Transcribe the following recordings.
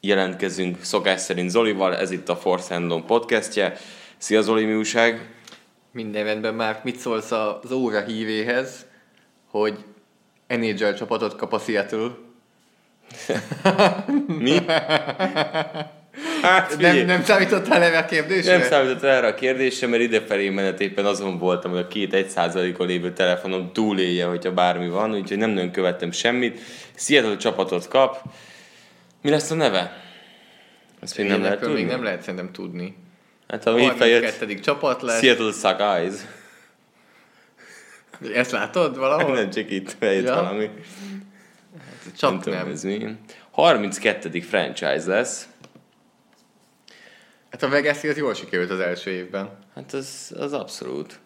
jelentkezünk szokás szerint Zolival, ez itt a Force Handon podcastje. Szia Zoli, mi újság? Minden rendben már mit szólsz az óra hívéhez, hogy NHL csapatot kap a Seattle? Mi? Hát, Nem, figyelj, nem számítottál erre a kérdésre? nem számított erre a kérdésre, mert idefelé menet éppen azon voltam, hogy a két egy százalékon lévő telefonom túlélje, hogyha bármi van, úgyhogy nem nagyon követtem semmit. Seattle csapatot kap. Mi lesz a neve? Ezt még nem lehet tudni? még nem lehet szerintem tudni. Hát ha így fejött, 32. csapat lesz. Seattle Suck Eyes. Ezt látod valahol? Nem csak itt fejött Ja. valami. nem Csak tudom, nem. ez mi. 32. franchise lesz. Hát a Vegas az jól sikerült az első évben. Hát az, az abszolút.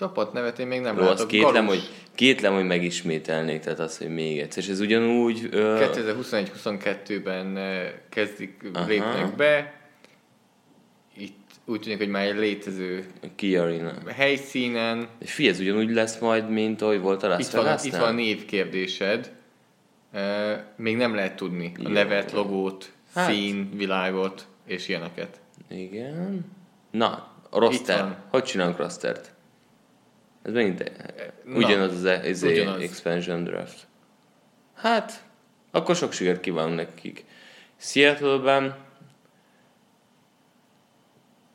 Csapat nevet én még nem Jó, látok. kétlem, Galus. hogy, kétlem, hogy megismételnék, tehát az, hogy még egyszer. És ez ugyanúgy... Ö, 2021-22-ben eh, kezdik, Aha. lépnek be. Itt úgy tűnik, hogy már egy létező Key Arena. helyszínen. És figyelj, ez ugyanúgy lesz majd, mint ahogy volt a Las Itt van, Vegasnál? itt van a névkérdésed. Uh, még nem lehet tudni a Jó. nevet, logót, Hát. szín, világot és ilyeneket. Igen. Na, a roster. Hogy csinálunk rostert? Ez megint Na, ugyanaz az, e- az ugyanaz. expansion draft. Hát, akkor sok sikert kívánunk nekik. Seattle-ben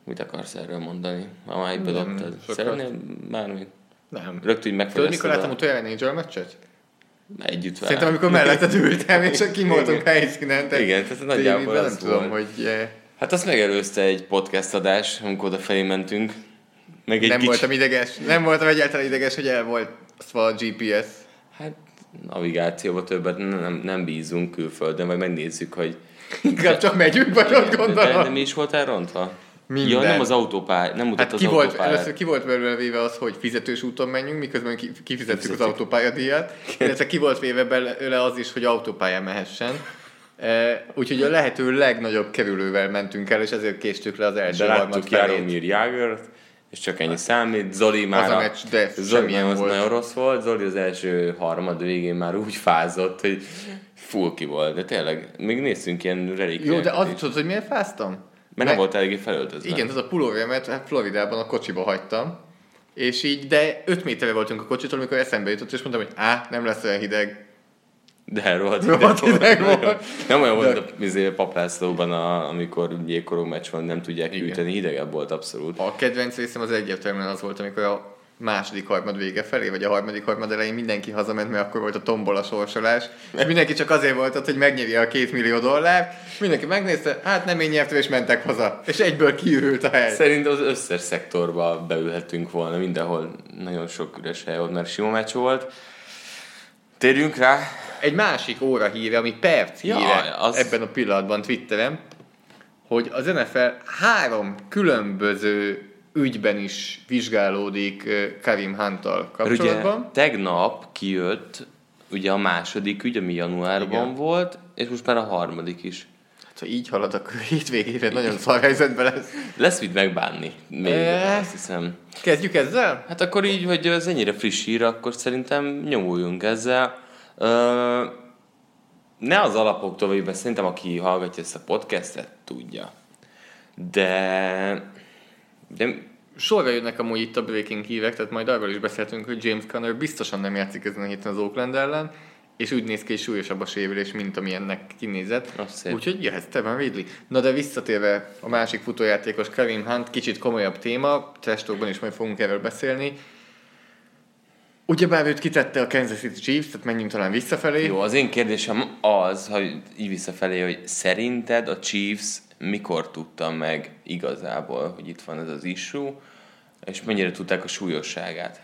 Mit akarsz erről mondani? Ha már Nem, bedobtad. Szeretnél bármit? Nem. Rögtön így Tudod, megfejezted mikor láttam a... utoljára Angel meccset? Együtt vele. Szerintem, amikor melletted ültem, és kim voltunk helyszínen. Igen, tehát nagyjából nem tudom, hogy eh, Hát azt megelőzte egy podcast adás, amikor oda felé mentünk. Meg egy nem kicsi... voltam ideges. Nem voltam egyáltalán ideges, hogy el volt a GPS. Hát navigációba többet nem, nem, bízunk külföldön, vagy megnézzük, hogy... Inkább csak megyünk, vagy ott de, de, gondolom. mi is volt elrontva? Minden. Ja, nem az autópály, nem mutat Hát az ki volt, autópályát. először ki volt belőle véve az, hogy fizetős úton menjünk, miközben ki- kifizettük az autópályadíjat, illetve ki volt véve belőle az is, hogy autópályán mehessen. E, úgyhogy a lehető legnagyobb kerülővel mentünk el, és ezért késtük le az első De láttuk. Jaromir Jágert, és csak ennyi számít. Zoli már a meccs, de Zoli nagyon, volt. nagyon rossz volt. Zoli az első harmad végén már úgy fázott, hogy full ki volt. De tényleg, még néztünk ilyen relikviákat Jó, de az tudod, hogy miért fáztam? Mert nem volt eléggé felöltözve. Igen, az a pulóveremet hát Floridában a kocsiba hagytam, és így, de 5 méterre voltunk a kocsitól, amikor eszembe jutott, és mondtam, hogy á, nem lesz olyan hideg. De rohadt Rohadt hideg volt. volt. Nem olyan volt De- a izé, paplászlóban, a, amikor jégkorú meccs van, nem tudják Igen. hűteni, hidegebb volt abszolút. A kedvenc részem az egyértelműen az volt, amikor a második harmad vége felé, vagy a harmadik harmad elején mindenki hazament, mert akkor volt a tombola sorsolás, és mindenki csak azért volt ott, hogy megnyeri a két millió dollár, mindenki megnézte, hát nem én nyertem, és mentek haza, és egyből kiürült a hely. Szerintem az összes szektorba beülhettünk volna, mindenhol nagyon sok üres hely volt, mert sima meccs volt. Térjünk rá. Egy másik óra híre, ami perc Ja, híre az- ebben a pillanatban Twitteren, hogy az NFL három különböző ügyben is vizsgálódik Karim Hunttal Mert ugye kapcsolatban. tegnap kijött ugye a második ügy, ami januárban Igen. volt, és most már a harmadik is. Hát, ha így halad, akkor hétvégére nagyon szar helyzetben lesz. Lesz mit megbánni még, Eh. azt hiszem. Kezdjük ezzel? Hát akkor így, hogy ez ennyire friss hír, akkor szerintem nyomuljunk ezzel. Ö, ne az alapoktól vagy, mert szerintem aki hallgatja ezt a podcastet, tudja. De... de Sorra jönnek amúgy itt a breaking hírek, tehát majd arról is beszéltünk, hogy James Conner biztosan nem játszik ezen a héten az Oakland ellen, és úgy néz ki, hogy súlyosabb a sérülés, mint ami ennek kinézett. Úgyhogy jöhet Steven Ridley. Na de visszatérve a másik futójátékos Kevin Hunt, kicsit komolyabb téma, testokban is majd fogunk erről beszélni. Ugyebár őt kitette a Kansas City Chiefs, tehát menjünk talán visszafelé. Jó, az én kérdésem az, hogy így visszafelé, hogy szerinted a Chiefs mikor tudta meg igazából, hogy itt van ez az issue, és mennyire tudták a súlyosságát?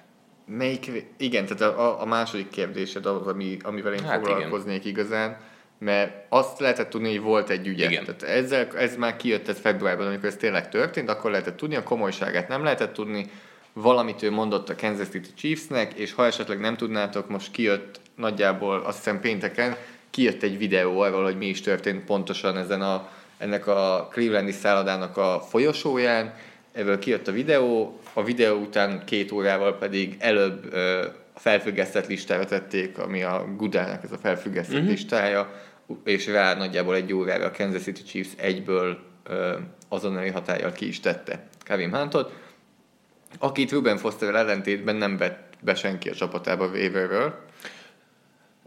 Melyik, igen, tehát a, a- második kérdésed az, ami, amivel én hát foglalkoznék igen. igazán, mert azt lehetett tudni, hogy volt egy ügye. Igen. Tehát ezzel, ez már kijött ez februárban, amikor ez tényleg történt, akkor lehetett tudni, a komolyságát nem lehetett tudni, valamit ő mondott a Kansas City Chiefsnek, és ha esetleg nem tudnátok, most kijött nagyjából, azt hiszem pénteken, kijött egy videó arról, hogy mi is történt pontosan ezen a, ennek a Clevelandi szállodának a folyosóján, ebből kijött a videó, a videó után két órával pedig előbb ö, a felfüggesztett listára tették, ami a Gudának ez a felfüggesztett uh-huh. listája, és rá nagyjából egy órára a Kansas City Chiefs egyből ö, azonnali hatállyal ki is tette Kevin Huntot, akit Ruben Fosterrel ellentétben nem vett be senki a csapatába waiverről.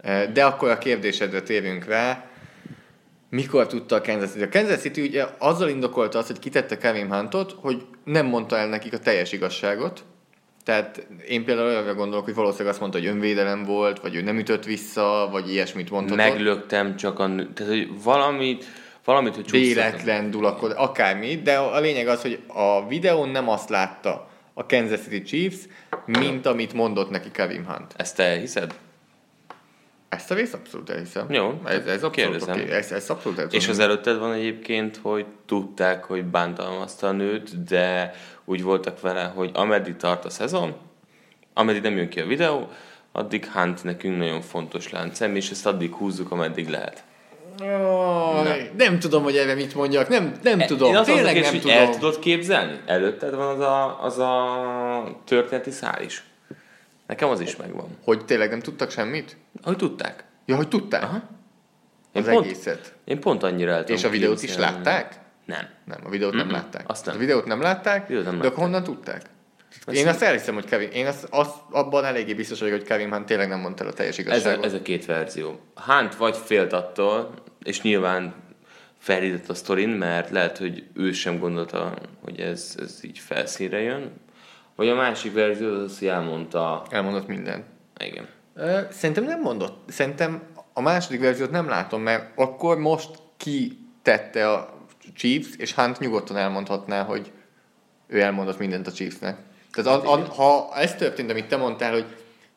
Eh, De akkor a kérdésedre térjünk rá. Mikor tudta a Kansas City? A Kansas City ugye azzal indokolta azt, hogy kitette Kevin Huntot, hogy nem mondta el nekik a teljes igazságot. Tehát én például arra gondolok, hogy valószínűleg azt mondta, hogy önvédelem volt, vagy ő nem ütött vissza, vagy ilyesmit mondhatott. Meglöktem csak a nő, tehát hogy valamit, valamit, hogy véletlen dulakod, akármi, de a lényeg az, hogy a videón nem azt látta a Kansas City Chiefs, mint amit mondott neki Kevin Hunt. Ezt te? Ezt a részt abszolút elhiszem. Jó, ez, ez abszolút kérdezem. oké. Ez, ez abszolút el És az előtted van egyébként, hogy tudták, hogy bántalmazta a nőt, de úgy voltak vele, hogy ameddig tart a szezon, ameddig nem jön ki a videó, addig Hunt nekünk nagyon fontos láncem, és ezt addig húzzuk, ameddig lehet. Jaj, nem tudom, hogy erre mit mondjak, nem, nem tudom, Én azt tényleg mondom, nem tudom. el tudod képzelni? Előtted van az a, az a történeti szál is. Nekem az is megvan. Hogy tényleg nem tudtak semmit? Hogy tudták. Ja, hogy tudták? Aha. Én Az pont, egészet. én pont annyira el tudom És a videót is látták? Nem. Nem, a videót nem Mm-mm, látták. azt nem. A videót nem látták, Videót nem de látták. akkor honnan tudták? Én azt elhiszem, hogy Kevin, én azt, azt, abban eléggé biztos vagyok, hogy Kevin Hunt tényleg nem mondta el a teljes Ez a, igazságot. ez a két verzió. Hunt vagy félt attól, és nyilván felhívott a sztorin, mert lehet, hogy ő sem gondolta, hogy ez, ez így felszínre jön. Vagy a másik verzió az az, hogy elmondta, Elmondott mindent. igen. Szerintem nem mondott. Szerintem a második verziót nem látom, mert akkor most ki tette a Chiefs, és Hunt nyugodtan elmondhatná, hogy ő elmondott mindent a Chiefsnek. Tehát a, a, ha ez történt, amit te mondtál, hogy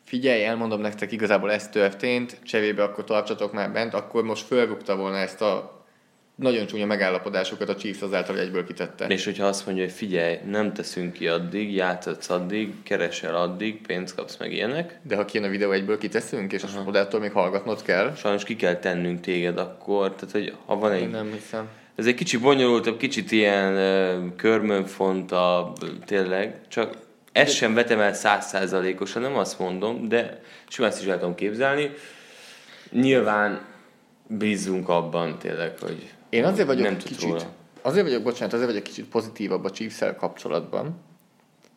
figyelj, elmondom nektek, igazából ez történt, cserébe akkor tartsatok már bent, akkor most fölrúgta volna ezt a nagyon csúnya megállapodásokat a Chiefs azáltal, hogy egyből kitette. És hogyha azt mondja, hogy figyelj, nem teszünk ki addig, játszhatsz addig, keresel addig, pénzt kapsz meg ilyenek, De ha kijön a videó, egyből kiteszünk, és uh-huh. odától még hallgatnod kell. sajnos ki kell tennünk téged akkor, tehát hogy ha van Én egy nem hiszem. Ez egy kicsit bonyolultabb, kicsit ilyen uh, körmönfontabb, tényleg, csak ezt sem vetem el százszázalékosan, nem azt mondom, de simán ezt is el tudom képzelni. Nyilván bízunk abban tényleg, hogy Én azért vagyok nem kicsit, róla. azért vagyok, bocsánat, azért vagyok kicsit pozitívabb a chiefs kapcsolatban,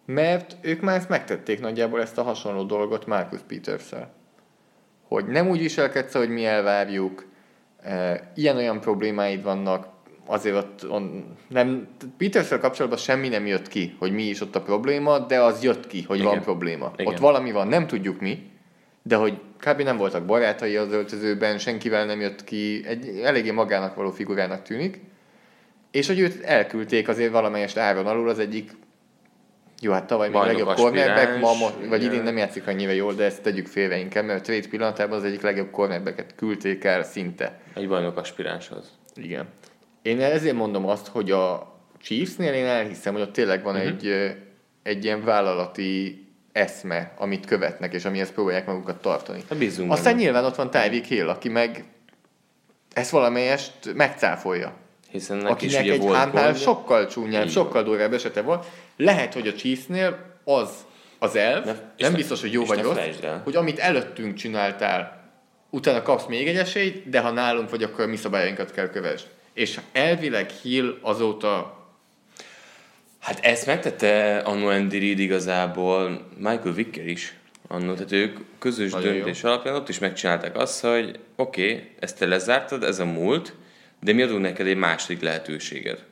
mert ők már ezt megtették nagyjából ezt a hasonló dolgot Marcus peters Hogy nem úgy viselkedsz, hogy mi elvárjuk, e, ilyen-olyan problémáid vannak, azért ott on, nem, peters kapcsolatban semmi nem jött ki, hogy mi is ott a probléma, de az jött ki, hogy Igen. van probléma. Igen. Ott valami van, nem tudjuk mi, de hogy kb. nem voltak barátai az öltözőben, senkivel nem jött ki, egy eléggé magának való figurának tűnik, és hogy őt elküldték azért valamelyest áron alul az egyik jó, hát tavaly még Bajnok legjobb cornerback, ma, mo- vagy idén nem játszik annyira jól, de ezt tegyük félre inkább, mert a trade pillanatában az egyik legjobb cornerbacket küldték el szinte. Egy bajnok aspiránshoz. Igen. Én ezért mondom azt, hogy a Chiefsnél én elhiszem, hogy ott tényleg van uh-huh. egy, egy ilyen vállalati eszme, amit követnek, és amihez próbálják magukat tartani. Hát bízunk Aztán benne. nyilván ott van Tyreek Hill, aki meg ezt valamelyest megcáfolja. Hiszen neki is Akinek ugye egy volt sokkal csúnyább, sokkal durvább esete volt. Lehet, hogy a Chiefsnél az az elv, és nem ne- biztos, hogy jó vagy rossz, hogy amit előttünk csináltál, utána kapsz még egy esélyt, de ha nálunk vagy, akkor a mi szabályainkat kell kövesd. És elvileg Hill azóta Hát ezt megtette Anno Andy Reid igazából Michael Vicker is. Annó, tehát ők közös Nagyon döntés alapján ott is megcsinálták azt, hogy oké, okay, ezt te lezártad, ez a múlt, de mi adunk neked egy második lehetőséget.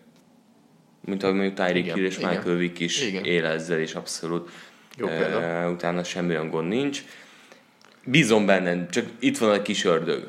Mint ahogy mondjuk Tyreek Hill és igen. Michael Vick is Igen. él ezzel, és abszolút Jó példa. eh, utána semmi olyan gond nincs. Bízom benne, csak itt van egy kis ördög,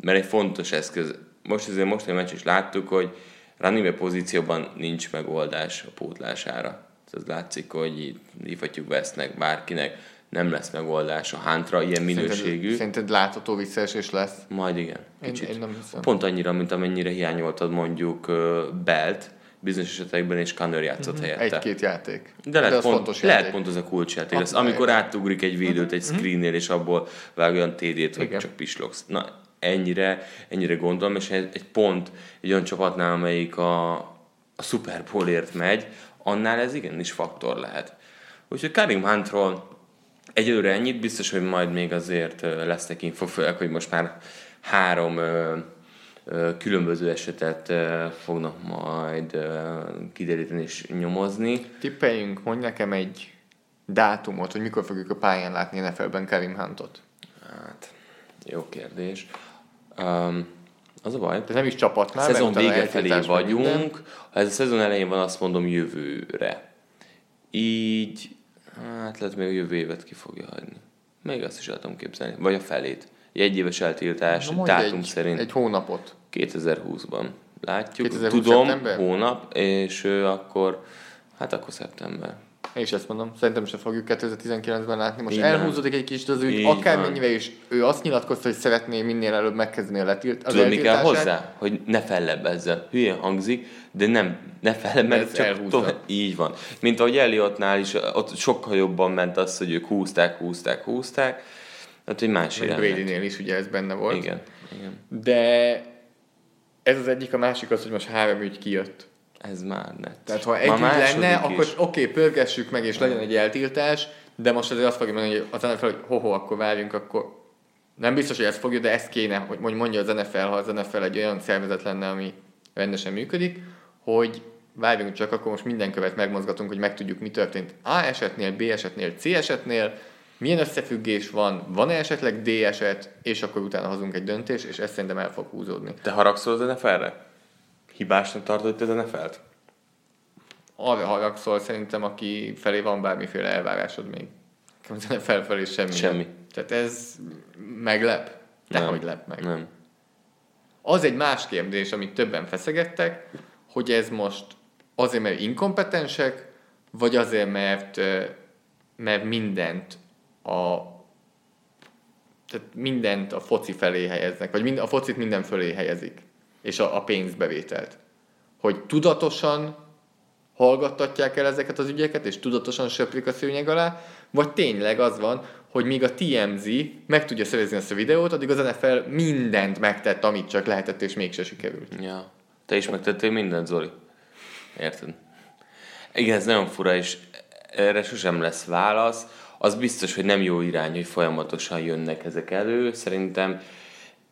mert egy fontos eszköz. Most azért mostani meccs is láttuk, hogy running pozícióban nincs megoldás a pótlására. Ez látszik, hogy hívhatjuk vesznek bárkinek, nem lesz megoldás a hántra ilyen minőségű. Szerinted, szerinted látható visszaesés lesz? Majd igen, Én- kicsit. én nem hiszem. Pont annyira, mint amennyire hiányoltad mondjuk ö, Belt, bizonyos esetekben, és Connor játszott Mhm. helyette. Egy-két játék. De lehet, az pont, fontos lehet játék. pont az a kulcsjáték. Abszolút. Amikor átugrik egy védőt egy screennél, és abból vág olyan TD-t, hogy Igen. csak pislogsz. Na, ennyire, ennyire gondolom, és egy, egy pont egy olyan csapatnál, amelyik a, a Super Bowlért megy, annál ez igenis faktor lehet. Úgyhogy Karim Huntról egyelőre ennyit, biztos, hogy majd még azért lesznek info, főleg, hogy most már három ö, ö, különböző esetet ö, fognak majd ö, kideríteni és nyomozni. Tippeljünk, mondj nekem egy dátumot, hogy mikor fogjuk a pályán látni NFL-ben Karim Huntot. Hát, jó kérdés. Um, az a baj, De nem is csapatnál, szezon mert utána vége felé meg minden. vagyunk, ha ez a szezon elején van, azt mondom jövőre. Így, hát lehet még a jövő évet ki fogja hagyni. Még azt is el tudom képzelni. Vagy a felét. Egy éves eltiltás, Na, dátum egy, szerint Egy hónapot. 2020-ban. Látjuk, 2020 tudom, szeptember? hónap, és ö, akkor, hát akkor szeptember. Én is ezt mondom, szerintem se fogjuk 2019-ben látni. Most Így elhúzódik egy kicsit az ügy, Így akármennyire is ő azt nyilatkozta, hogy szeretné minél előbb megkezdeni a letilt, az Tudod, mi kell hozzá? Hogy ne fellebezzen. Hülye hangzik, de nem, ne fellebb, mert csak elhúzza. tovább, így van. Mint ahogy Elliotnál is, ott sokkal jobban ment az, hogy ők húzták, húzták, húzták. Hát, hogy más. Brady-nél is ugye ez benne volt. Igen, igen. De ez az egyik, a másik az, hogy most három ügy kijött. Ez már net. Tehát ha egy ügy lenne, akkor oké, okay, pörgessük meg, és legyen egy eltiltás, de most azért azt fogja mondani, hogy az NFL, hogy ho-ho, akkor várjunk, akkor nem biztos, hogy ezt fogja, de ezt kéne, hogy mondja az NFL, ha az NFL egy olyan szervezet lenne, ami rendesen működik, hogy várjunk csak, akkor most minden követ megmozgatunk, hogy megtudjuk, mi történt A esetnél, B esetnél, C esetnél, milyen összefüggés van, van-e esetleg D eset, és akkor utána hozunk egy döntést, és ez szerintem el fog húzódni. Te haragszol az NFL-re? Hibásnak tartod te az NFL-t? arra haragszol szerintem, aki felé van bármiféle elvárásod még. Nekem az NFL felé semmi. Semmi. Tehát ez meglep. Dehogy lep meg. Nem. Az egy más kérdés, amit többen feszegettek, hogy ez most azért, mert inkompetensek, vagy azért, mert, mert mindent a tehát mindent a foci felé helyeznek, vagy mind, a focit minden fölé helyezik, és a, a pénzbevételt. Hogy tudatosan hallgattatják el ezeket az ügyeket, és tudatosan söprik a szőnyeg alá, vagy tényleg az van, hogy míg a TMZ meg tudja szerezni ezt a videót, addig az NFL mindent megtett, amit csak lehetett, és mégse sikerült. Ja. Te is megtettél mindent, Zoli. Érted? Igen, ez nagyon fura, és erre sosem lesz válasz. Az biztos, hogy nem jó irány, hogy folyamatosan jönnek ezek elő. Szerintem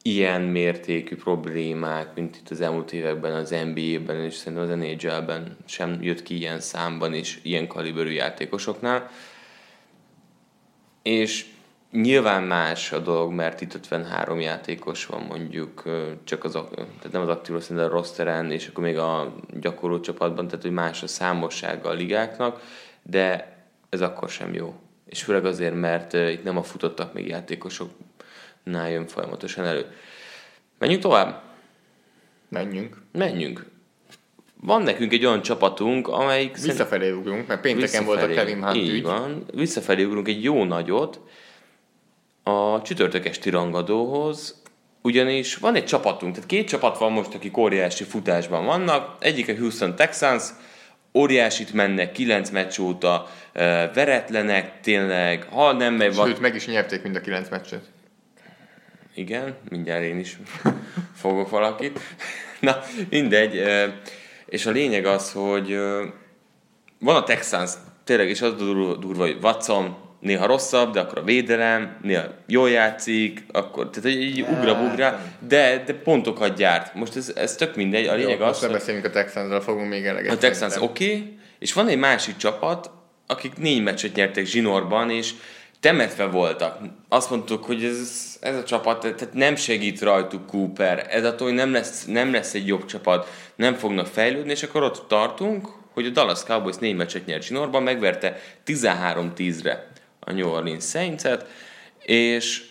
ilyen mértékű problémák, mint itt az elmúlt években az NBA-ben, és szerintem az NHL-ben sem jött ki ilyen számban és ilyen kaliberű játékosoknál. És nyilván más a dolog, mert itt 53 játékos van mondjuk, csak az, tehát nem az aktív roster, de a rosteren, és akkor még a gyakorló csapatban, tehát hogy más a számossága a ligáknak, de ez akkor sem jó. És főleg azért, mert itt nem a futottak még játékosoknál jön folyamatosan elő. Menjünk tovább? Menjünk. Menjünk. Van nekünk egy olyan csapatunk, amelyik... Visszafelé ugrunk, mert pénteken volt a. Kevin Hunt Így ügy. van. Visszafelé ugrunk egy jó nagyot a csütörtök esti rangadóhoz, ugyanis van egy csapatunk, tehát két csapat van most, akik óriási futásban vannak. Egyik a Houston Texans, óriásit mennek, kilenc meccs óta, eh, veretlenek, tényleg, ha nem megy, van, Sőt, meg is nyerték mind a kilenc meccset. Igen, mindjárt én is fogok valakit. Na, mindegy. És a lényeg az, hogy van a Texans, tényleg, és az durva, hogy Watson néha rosszabb, de akkor a védelem, néha jól játszik, akkor, tehát egy, egy ugra-bugra, de, de pontokat gyárt. Most ez, ez tök mindegy, a lényeg Jó, az, most nem beszélünk a Texansról, fogunk még eleget. a Texans oké, okay, és van egy másik csapat, akik négy meccset nyertek zsinórban, és temetve voltak. Azt mondtuk, hogy ez, ez a csapat tehát nem segít rajtuk Cooper, ez attól, hogy nem lesz, nem lesz egy jobb csapat, nem fognak fejlődni, és akkor ott tartunk, hogy a Dallas Cowboys négy meccset nyert zsinórban, megverte 13-10-re a New Orleans Saints-et, és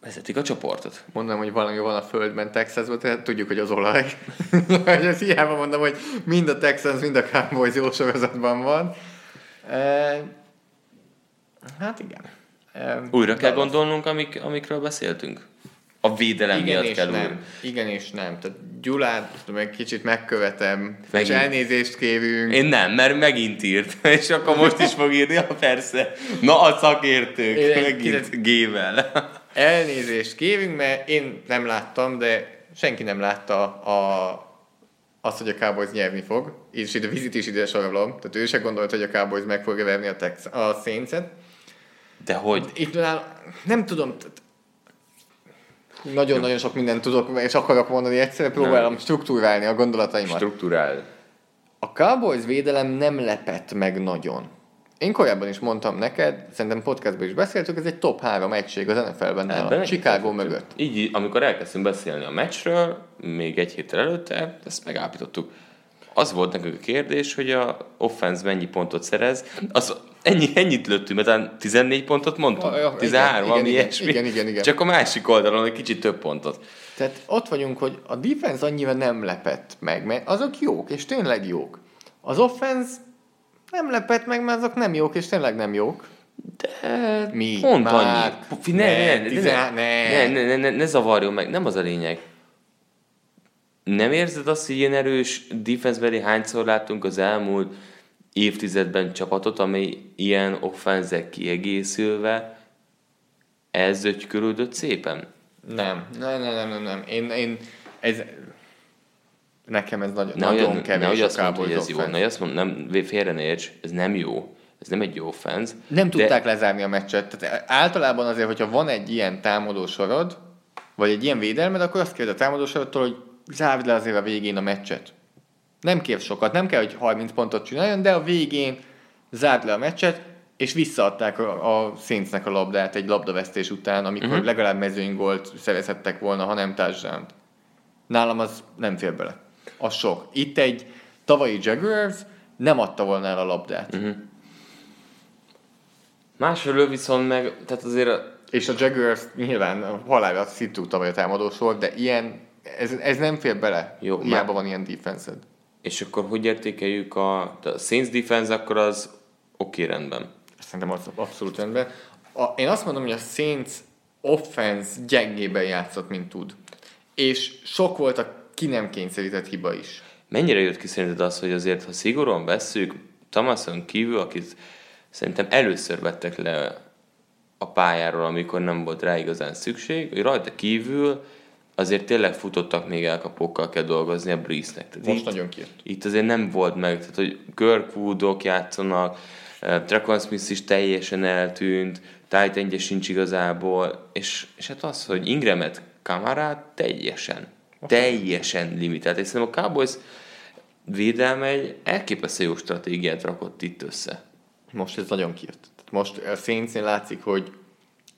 vezetik a csoportot. Mondom, hogy valami van a földben Texasban, tehát tudjuk, hogy az olaj. ez hiába mondom, hogy mind a Texans, mind a Cowboys jó sorozatban van. E, hát igen. Újra kell gondolnunk, amik, amikről beszéltünk? A védelem igen miatt és kell nem. újra. Igen és nem. Tehát Gyulát meg kicsit megkövetem, Megint. és elnézést kérünk. Én nem, mert megint írt, és akkor most is fog írni, ja persze. Na a szakértők, Én megint G-vel. Elnézést kérünk, mert én nem láttam, de senki nem látta a, azt, hogy a Cowboys nyerni fog. És a vizit is ide sorolom. Tehát ő se gondolt, hogy a Cowboys meg fogja verni a, Tex- a Saints-et. De hogy? Itt nál, nem tudom, nagyon-nagyon sok mindent tudok, és akarok mondani egyszerre, próbálom struktúrálni a gondolataimat. Strukturál. A Cowboys védelem nem lepett meg nagyon. Én korábban is mondtam neked, szerintem podcastban is beszéltük, ez egy top 3 egység az NFL-ben a Chicago mögött. Így, amikor elkezdtünk beszélni a meccsről, még egy héttel előtte, ezt megállapítottuk. Az volt nekünk a kérdés, hogy a offense mennyi pontot szerez. Az, ennyi, ennyit lőttünk, mert talán 14 pontot ja, 13, igen, ami igen, ilyesmi. igen, igen, igen. Csak a másik oldalon egy kicsit több pontot. Tehát ott vagyunk, hogy a defense annyira nem lepett meg, mert azok jók, és tényleg jók. Az offense nem lepett meg, mert azok nem jók, és tényleg nem jók. De Mi? Pont Már? annyi. Ne, ne, Ne, ne, ne. ne, ne, ne, ne zavarjon meg, nem az a lényeg. Nem érzed azt, hogy ilyen erős defensebeli hányszor láttunk az elmúlt évtizedben csapatot, amely ilyen offenzek kiegészülve elzögykörődött szépen? Nem, nem, nem, nem, nem, nem. Én, én ez, nekem ez nagyon, Nehogy, nagyon nehogy kevés a azt mondod, hogy ez jó. offense. Nehogy azt mondod, nem, félre ne érts, ez nem jó. Ez nem egy jó offense. Nem de- tudták lezárni a meccset. Tehát általában azért, hogyha van egy ilyen támadó sorod, vagy egy ilyen védelmed, akkor azt kérdez a támadó sorodtól, hogy zárd le azért a végén a meccset. Nem kér sokat, nem kell, hogy 30 pontot csináljon, de a végén zárd le a meccset, és visszaadták a, a Saintsnek a labdát egy labdavesztés után, amikor uh-huh. legalább mezőnygolt szerezhettek volna, ha nem touchdown Nálam az nem fér bele. Az sok. Itt egy tavalyi Jaguars nem adta volna el a labdát. Uh-huh. Másfelől viszont meg, tehát azért a- És a Jaguars nyilván a halálra szitú tavaly a támadósor, de ilyen, ez, ez nem fér bele. Jó, Hiába már- van ilyen defensed. És akkor hogy értékeljük a, a Saints defense, akkor az oké, okay, rendben. Szerintem az abszolút rendben. A, én azt mondom, hogy a Saints offense gyengében játszott, mint tud. És sok volt a ki nem kényszerített hiba is. Mennyire jött ki szerinted az, hogy azért, ha szigorúan vesszük, Thomason kívül, akit szerintem először vettek le a pályáról, amikor nem volt rá igazán szükség, hogy rajta kívül azért tényleg futottak még elkapókkal kell dolgozni a Breeze-nek. Tehát Most itt, nagyon kijött. Itt azért nem volt meg, tehát hogy Kirkwoodok játszanak, eh, Trakon Smith is teljesen eltűnt, Titan sincs igazából, és, és hát az, hogy Ingramet Kamara teljesen, teljesen limitált. És szerintem a Cowboys védelme egy elképesztő jó stratégiát rakott itt össze. Most ez nagyon kijött. Most a saints látszik, hogy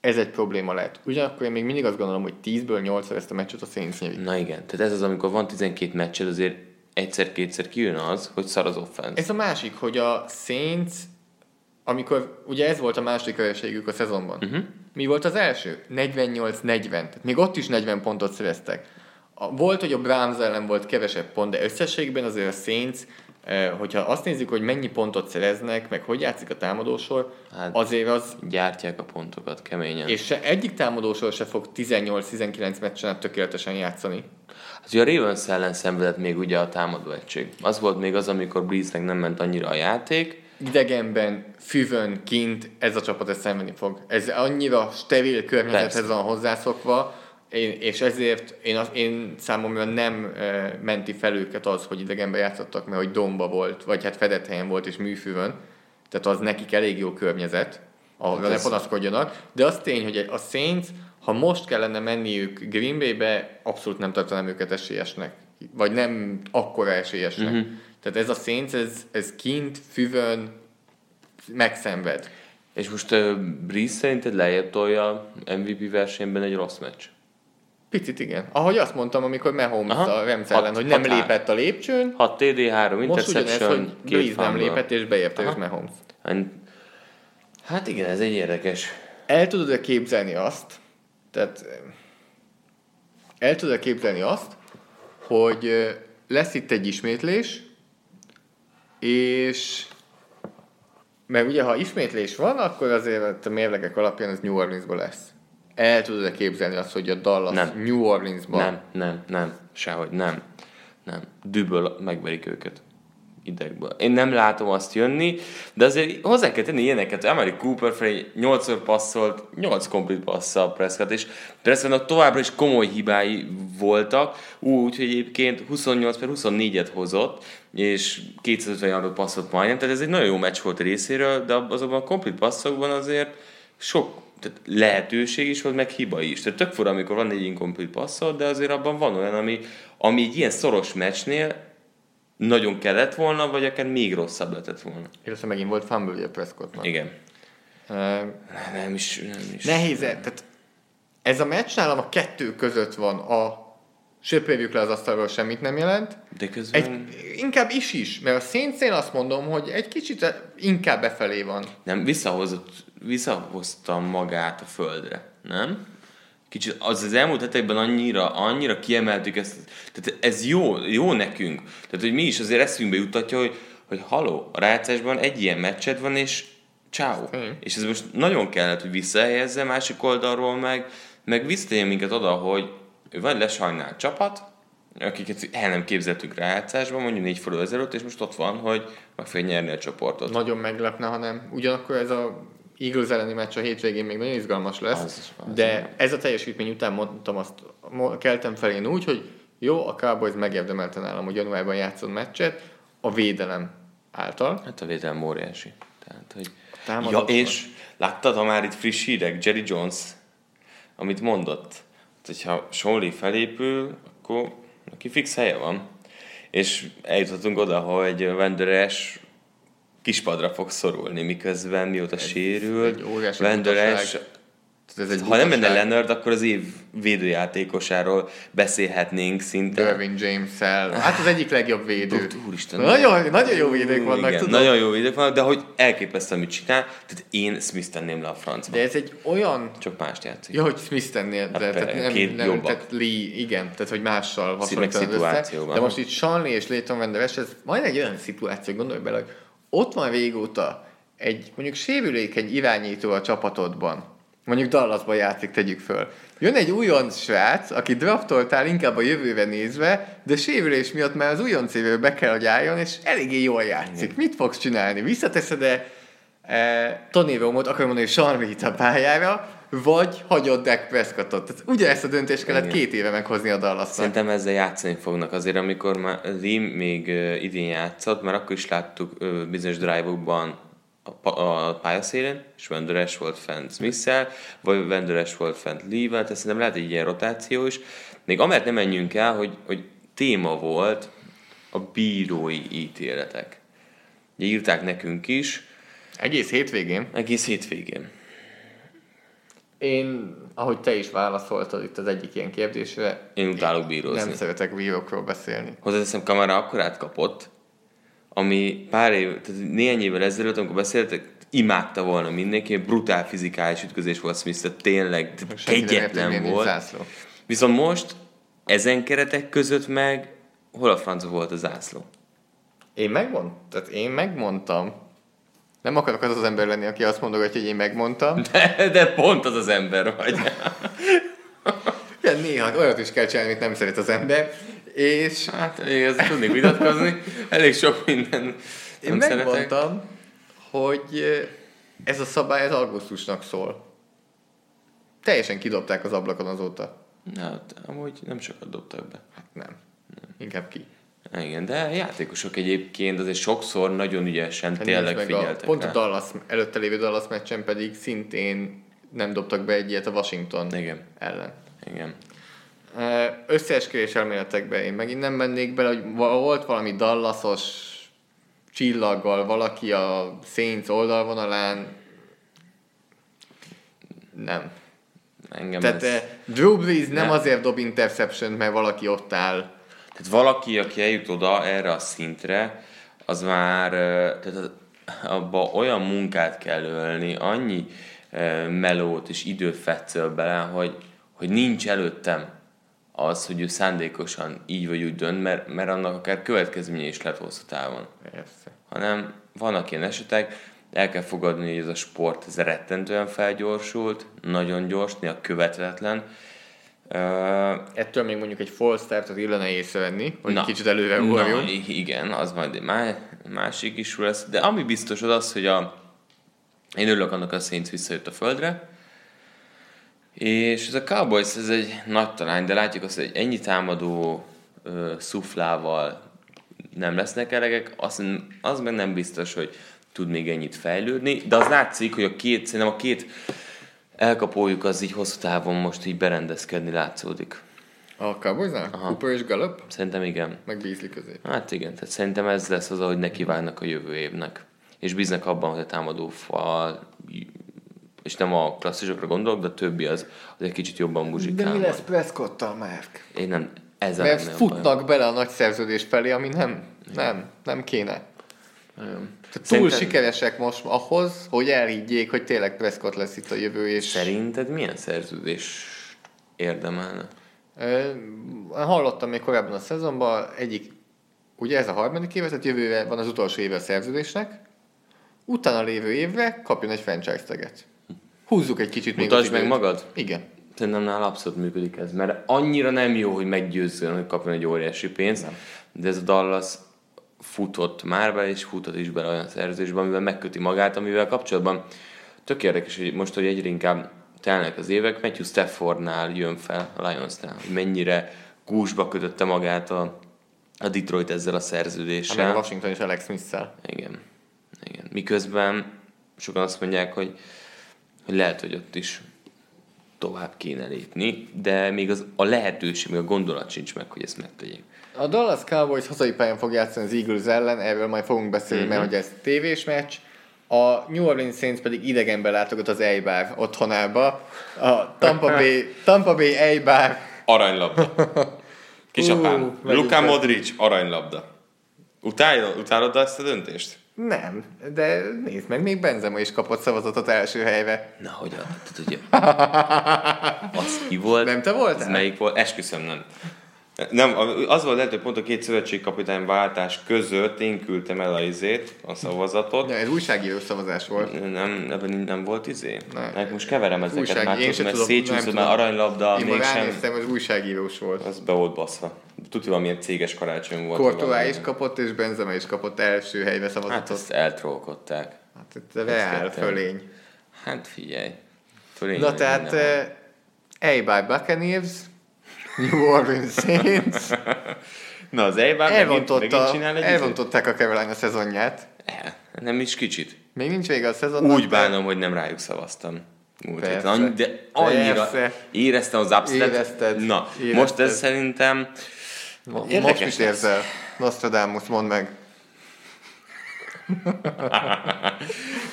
ez egy probléma lehet. Ugyanakkor én még mindig azt gondolom, hogy 10-ből 8 ezt a meccset a Saints nyeri. Na igen, tehát ez az, amikor van 12 meccsed, azért egyszer-kétszer kijön az, hogy szar az offense. Ez a másik, hogy a Saints, amikor ugye ez volt a második vereségük a szezonban. Uh-huh. Mi volt az első? 48-40. Tehát még ott is 40 pontot szereztek. A, volt, hogy a Browns ellen volt kevesebb pont, de összességben azért a Saints, hogyha azt nézzük, hogy mennyi pontot szereznek, meg hogy játszik a támadósor, Hát- azért az, Gyártják a pontokat keményen. és se, egyik támadósor se fog 18-19 meccsen át tökéletesen játszani. Hát ugye a Ravens ellen szenvedett még ugye a támadó egység. Az volt még az, amikor Breeze-nek nem ment annyira a játék, idegenben, füvön, kint ez a csapat ezt szenvedni fog. Ez annyira steril környezethez van hozzászokva, én, és ezért én, az, én számomra nem e, menti fel őket az, hogy idegenben játszottak, mert hogy domba volt, vagy hát fedett helyen volt és műfűvön. Tehát az nekik elég jó környezet, ahol Hát ne panaszkodjanak. De az tény, hogy a Saints, ha most kellene menniük Green Bay-be, abszolút nem tartanám őket esélyesnek. Vagy nem akkora esélyesnek. Uh-huh. Tehát ez a Saints, ez, ez kint, füvön, megszenved. És most uh, Breeze szerinted lejjebb tolja MVP versenyben egy rossz meccs? Picit igen. Ahogy azt mondtam, amikor Mahomes Aha. a Rams Hat- ellen, hogy nem hat- lépett a lépcsőn, 6 TD, 3 most ugyanez, interception, hogy két Breeze nem lépett, és beérte őt. Mahomes. Hát igen, ez egy érdekes. El tudod-e képzelni azt, tehát el tudod-e képzelni azt, hogy ö, lesz itt egy ismétlés, és mert ugye ha ismétlés van, akkor azért a mérlegek alapján ez New Orleansban lesz. El tudod-e képzelni azt, hogy a Dallas Nem. New Orleansban Nem, nem, nem, sehogy nem. Nem. Düböl megverik őket idegből. Én nem látom azt jönni, de azért hozzá kell tenni ilyeneket, Amari Cooper felé 8 passzolt, 8 komplet passza Prescott, és Prescottnak továbbra is komoly hibái voltak, úgy, hogy egyébként 28 per 24-et hozott, és 250 yardot passzolt majdnem, tehát ez egy nagyon jó meccs volt a részéről, de azokban a komplet passzokban azért sok tehát lehetőség is volt, meg hiba is. Tehát tök fura, amikor van egy inkomplet passzol, de azért abban van olyan, ami, ami egy ilyen szoros meccsnél nagyon kellett volna, vagy akár még rosszabb lehetett volna. Illetve megint volt fumble a Prescottnak. Igen. Uh, Nem is, nem is. Nehéz, tehát ez a meccs nálam a kettő között van, a söpörjük le az asztalról, semmit nem jelent, De közben... Egy, inkább is is, mert a Saints én azt mondom, hogy egy kicsit inkább befelé van. Nem, visszahozott, visszahozta magát a földre, nem? Kicsit az, az elmúlt hetekben annyira, annyira kiemeltük ezt, tehát ez jó, jó nekünk. Tehát, hogy mi is azért eszünkbe jutatja, hogy, hogy haló, a rájátszásban egy ilyen meccsed van, és ciao. Mm. És ez most nagyon kellett, hogy visszahelyezze, másik oldalról meg, meg visszatérjen minket oda, hogy vagy lesajnált csapat, akiket el nem képzeltük rájátszásban, mondjuk négy forduló ezelőtt, és most ott van, hogy meg fogja nyerni a csoportot. Nagyon meglepne, ha nem. Ugyanakkor ez a Eagles elleni meccs a hétvégén még nagyon izgalmas lesz, Az- az- de ez a teljesítmény után mondtam azt, keltem fel én úgy, hogy jó, a Cowboys megérdemelte nálam, hogy januárban játszon meccset, a védelem által. Hát a védelem óriási. Tehát, hogy... Ja, és láttad, ha már itt friss hírek, Jerry Jones, amit mondott, hát, hogyha Soli felépül, akkor neki fix helye van. És eljutottunk oda, hogy Venderes kispadra fog szorulni, miközben mióta sérül. egy óriási Venderes, butaság. Ez egy ha nem menne butaság. Leonard, akkor az év védőjátékosáról beszélhetnénk szinte. Dervin James-el. Hát az egyik legjobb védő. Úristen. Nagyon, nagyon jó védők vannak, Igen, tudom. nagyon jó védők vannak, de hogy elképesztő, amit csinál, tehát én Smith tenném le a francba. De ez egy olyan Csak mást játszik. Ja, hogy Smith tennél, de Hát tehát nem, két nem jobbak. tehát Lee, igen, tehát hogy mással hasonlítanak össze. De most itt Sean Lee és Leighton Van Der ez majd egy olyan szituáció, gondolj bele, hogy ott van régóta egy mondjuk sérülékeny irányító a csapatodban, mondjuk Dallasban játszik, tegyük föl. Jön egy újonc srác, aki draftoltál inkább a jövőre nézve, de sérülés miatt már az újonc évről be kell, hogy álljon, és eléggé jól játszik. Mit fogsz csinálni? Visszateszed-e e, Tony Romot, akarom mondani, hogy Lee-t a pályára, vagy hagyod Dak Prescottot. Tehát ugye ezt a döntést kellett Igen. két éve meghozni a Dallasnak. Szerintem ezzel játszani fognak azért, amikor már Lee még idén játszott, mert akkor is láttuk bizonyos drive-okban a, a pályaszélén, és Vendores volt fent smith vagy Vendores volt fent Lee-vel, tehát szerintem lehet egy ilyen rotáció is. Még amellett nem menjünk el, hogy, hogy téma volt a bírói ítéletek. Ugye írták nekünk is, Egész hétvégén. egész hétvégén. Én, ahogy te is válaszoltad itt az egyik ilyen kérdésre, Én utálok bírózni. nem szeretek bírókról beszélni. Hozzáteszem, Kamara akkorát kapott, ami pár év, tehát néhány évvel ezelőtt, amikor beszéltek, imádta volna mindenki, egy brutál fizikális ütközés volt Smith, tényleg kegyetlen volt. Viszont most ezen keretek között meg hol a franc volt a zászló? Én megmondtam, tehát én megmondtam, nem akarok az az ember lenni, aki azt mondogatja, hogy én megmondtam. De, de pont az az ember vagy. Igen, néha olyat is kell csinálni, amit nem szeret az ember. És Hát elég ezzel tudnék vitatkozni, elég sok minden én nem megmondtam, hogy ez a szabály az augusztusnak szól. Teljesen kidobták az ablakon azóta. Na, hát, amúgy nem sokat dobtak be. Hát nem. Inkább ki. Igen, de játékosok egyébként azért sokszor nagyon ügyesen Hát tényleg meg a, figyeltek Pont a Dallas, előtte lévő Dallas meccsen pedig szintén nem dobtak be egy ilyet a Washington Igen. ellen. Igen. Összeesküvés elméletekbe én megint nem mennék bele, hogy volt valami Dallasos csillaggal valaki a Saints oldalvonalán, Nem. Engem Tehát ez... Drew Brees nem Nem. azért dob interception mert valaki ott áll. Tehát valaki, aki eljut oda erre a szintre, az már tehát abba olyan munkát kell ölni, annyi melót és időt fetszöl bele, hogy, hogy nincs előttem az, hogy ő szándékosan így vagy úgy dönt, mert, mert annak akár következménye is lehet hosszú távon. Persze. Hanem vannak ilyen esetek, el kell fogadni, hogy ez a sport ez rettentően felgyorsult, nagyon gyors, néha követhetetlen. Ö, Ettől még mondjuk egy false start az illene észrevenni, hogy Na. kicsit előre i- igen, az majd egy má- másik is lesz. De ami biztos az az, hogy a, én örülök annak, a Saints visszajött a földre, és ez a Cowboys, ez egy nagy talány, de látjuk azt, hogy ennyi támadó ö, szuflával nem lesznek elegek, az, az meg nem biztos, hogy tud még ennyit fejlődni, de az látszik, hogy a két, szerintem a két elkapójuk az így hosszú távon most így berendezkedni látszódik. A cowboys Cooper és Gallup, Szerintem igen. meg Beasley közé. Hát igen, tehát szerintem ez lesz az, ahogy nekivágnak a jövő évnek. És bíznak abban, hogy a támadó fal, és nem a klasszisokra gondolok, de a többi az, az egy kicsit jobban De muzsikál. mi lesz. Prescott-tal, Mark? Én nem, ez Mert futnak bele a nagy szerződés felé, ami nem, nem, nem kéne. Tehát túl Szerinted- sikeresek most ahhoz, hogy elhiggyék, hogy tényleg Prescott lesz itt a jövő, és Szerinted milyen szerződés érdemelne? Ö, hallottam még korábban a szezonban, egyik, ugye ez a harmadik éve, tehát jövőre van az utolsó éve a szerződésnek, utána lévő évre kapjon egy franchise taget. Húzzuk egy kicsit még Mutasd meg időt. magad? Igen. Szerintem nála abszolút működik ez, mert annyira nem jó, hogy meggyőzzön, hogy kapjon egy óriási pénzt, nem. de ez a Dallas futott már be, és futott is bele olyan szerződésbe, amivel megköti magát, amivel kapcsolatban tök érdekes, hogy most, hogy egyre inkább telnek az évek, Matthew Staffordnál jön fel a Lionsnál, hogy mennyire gúzsba kötötte magát a, a Detroit ezzel a Hát szerződéssel. Washington és Alex Smith-szel. Igen. Igen. Miközben sokan azt mondják, hogy, hogy lehet, hogy ott is tovább kéne lépni, de még az, a lehetőség, még a gondolat sincs meg, hogy ezt megtegyék. A Dallas Cowboys hazai pályán fog játszani az Eagles ellen, erről majd fogunk beszélni, Mhm. mm-hmm. mert hogy ez tévés meccs. A New Orleans Saints pedig idegenbe látogat az Eibar otthonába. A Tampa Bay, Tampa Bay Eibar Aranylabda. Kisapám, Ú, Luka Modric, aranylabda. Utálod, utálod ezt a döntést? Nem, de nézd meg, még Benzema is kapott szavazatot első helyre. Na, hogy a, ugye, az ki volt? Nem te voltál? Ez melyik volt? Esküszöm, nem. Nem, az volt lehet, hogy pont a két szövetségkapitány váltás között én küldtem el a izét, a szavazatot. Ja, ez újságíró szavazás volt. Nem, ebben nem volt izé? Nem. Nem. Most keverem ezeket Újság- már, én sem mert tudom. már aranylabda, Én mégsem. ránéztem, hogy újságírós volt. Az be volt baszva. Tudja, valamilyen céges karácsony volt. Valami. is kapott, és Benzema is kapott első helyre Hát szavazatot. ezt eltrollkodták. Hát a reál fölény. Hát figyelj. Fölény Na tehát Eibar Buccaneers, New Orleans Saints, Na az Eibar megint, megint csinál egy elrontották a Carolina szezonját. El. Nem is kicsit. Még nincs vége a szezonnak. Úgy de- bánom, hogy nem rájuk szavaztam. Persze. hát annyi, de annyira Persze. éreztem az upset. Érezted. Na, Érezted. most ez szerintem Mo- Most Érdekes mit érzel? Nostradamus, mondd meg.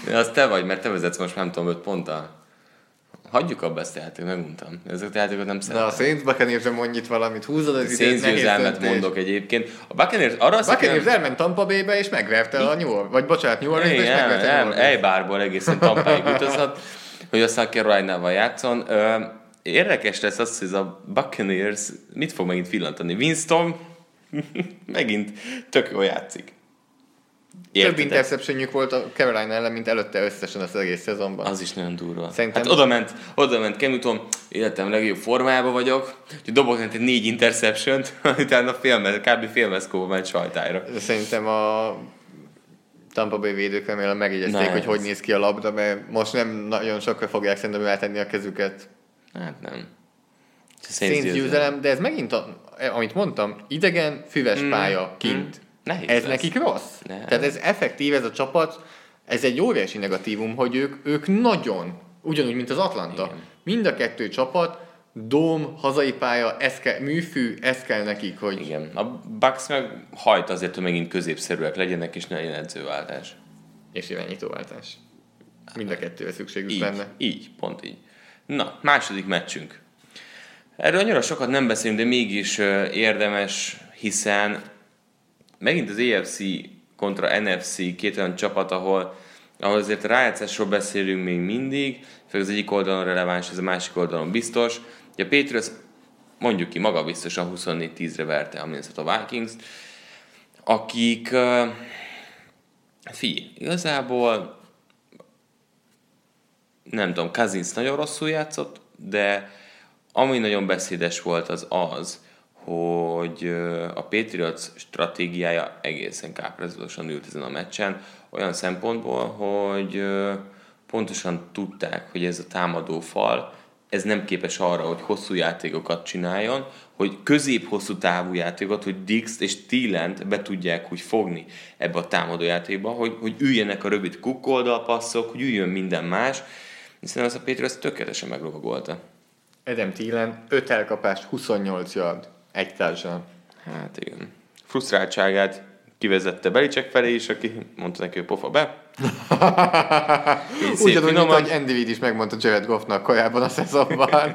De az te vagy, mert te vezetsz most nem tudom, 5 ponttal. Hagyjuk abba ezt a játékot, megmondtam. Ezek a játékot nem Na, a szeretem. Saints Buccaneers mondj itt valamit, húzod az időt, Saints győzelmet mondok egyébként. A Buccaneers arra azt Buccaneers elment Tampa Bay-be és megverte a New Orleans, vagy bocsánat, New Orleans és megverte nem, New nem, Orleans. Egészen Tampáig utazhat, hogy aztán Caroline-nával játszon. Érdekes lesz az, hogy ez a Buccaneers mit fog megint villantani. Winston megint tök jól játszik. Több Érted? interceptionjük volt a Carolina ellen, mint előtte összesen az egész szezonban. Az is nagyon durva. Szerintem- Hát oda ment, oda ment Cam Newton, életem legjobb formájában vagyok, hogy dobok neki négy interception utána félmez, kb. félmezkóba ment sajtájra. Szerintem a Tampa Bay védők remélem megjegyezték, Ne, hogy hogy néz ki a labda, mert most nem nagyon sokra fogják szerintem eltenni a kezüket. Hát nem. Saints győzelem, de ez megint, a, amit mondtam, idegen, füves Mm, pálya kint. mm. Nehéz ez lesz. nekik rossz. Ne. Tehát ez effektív, ez a csapat, ez egy óriási negatívum, hogy ők, ők nagyon, ugyanúgy, mint az Atlanta. Igen. Mind a kettő csapat, dóm, hazai pálya, ez kell, műfű, ez kell nekik, hogy Igen. A Bucks meg hajt azért, hogy megint középszerűek legyenek, és ne legyen edzőváltás. és irányítóváltás. Mind a kettőre szükségük Így, lenne. így, pont így. Na, második meccsünk. Erről annyira sokat nem beszélünk, de mégis érdemes, hiszen megint az EFC kontra NFC két olyan csapat, ahol, ahol azért rájátszásról beszélünk még mindig, főleg az egyik oldalon releváns, ez a másik oldalon biztos. Ugye a Patriots mondjuk ki maga biztosan 24-10-re verte a Minnesota Vikings, akik ö, figyelj, igazából nem tudom, Cousins nagyon rosszul játszott, de ami nagyon beszédes volt az az, hogy a Patriots stratégiája egészen káprázatosan ült ezen a meccsen, olyan szempontból, hogy pontosan tudták, hogy ez a támadó fal, ez nem képes arra, hogy hosszú játékokat csináljon, hogy közép-hosszú távú játékokat, hogy Dix és Thielent be tudják úgy fogni ebbe a támadó játékba, hogy, hogy üljenek a rövid kukkoldal passzok, hogy üljön minden más, hiszen az a Patriots tökéletesen meglovagolta. Adam Thielen 5 elkapás, 28 yard, egy társadalom. Hát igen. Frusztráltságát kivezette Belicek felé is, aki mondta neki, hogy pofa be. Ugyanúgy, mint ahogy Andy Reid is megmondta Jared Goffnak korábban a szezonban.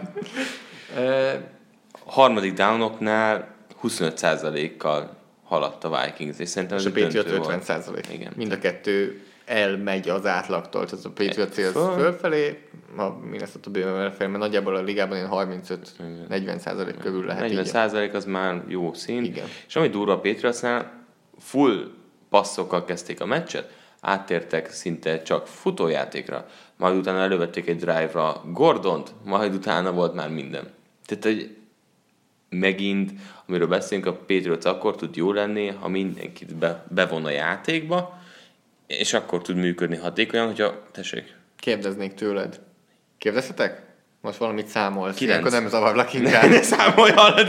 Harmadik downoknál 25%-kal haladt a Vikings, és szerintem ez és a egy Patriot döntő 50 volt. százalék. Igen. Mind a kettő elmegy az átlagtól, tehát a Patriot cél Föl. fölfelé, a Minnesota bőven felfelé, mert nagyjából a ligában ilyen 35-40 százalék körül lehet 40 így. százalék az már jó szint. Igen. És ami durva a Patriotsnál, full passzokkal kezdték a meccset, áttértek szinte csak futójátékra, majd utána elővették egy drive-ra Gordont, majd utána volt már minden. Tehát, hogy megint, amiről beszélünk, a Patriots akkor tud jó lenni, ha mindenkit be, bevon a játékba, és akkor tud működni hatékonyan, hogyha, tessék, Kérdeznék tőled. Kérdezhetek? Most valamit számolsz. Kilenc. Akkor nem zavarlak Ne, inkább. ne számolj hallod!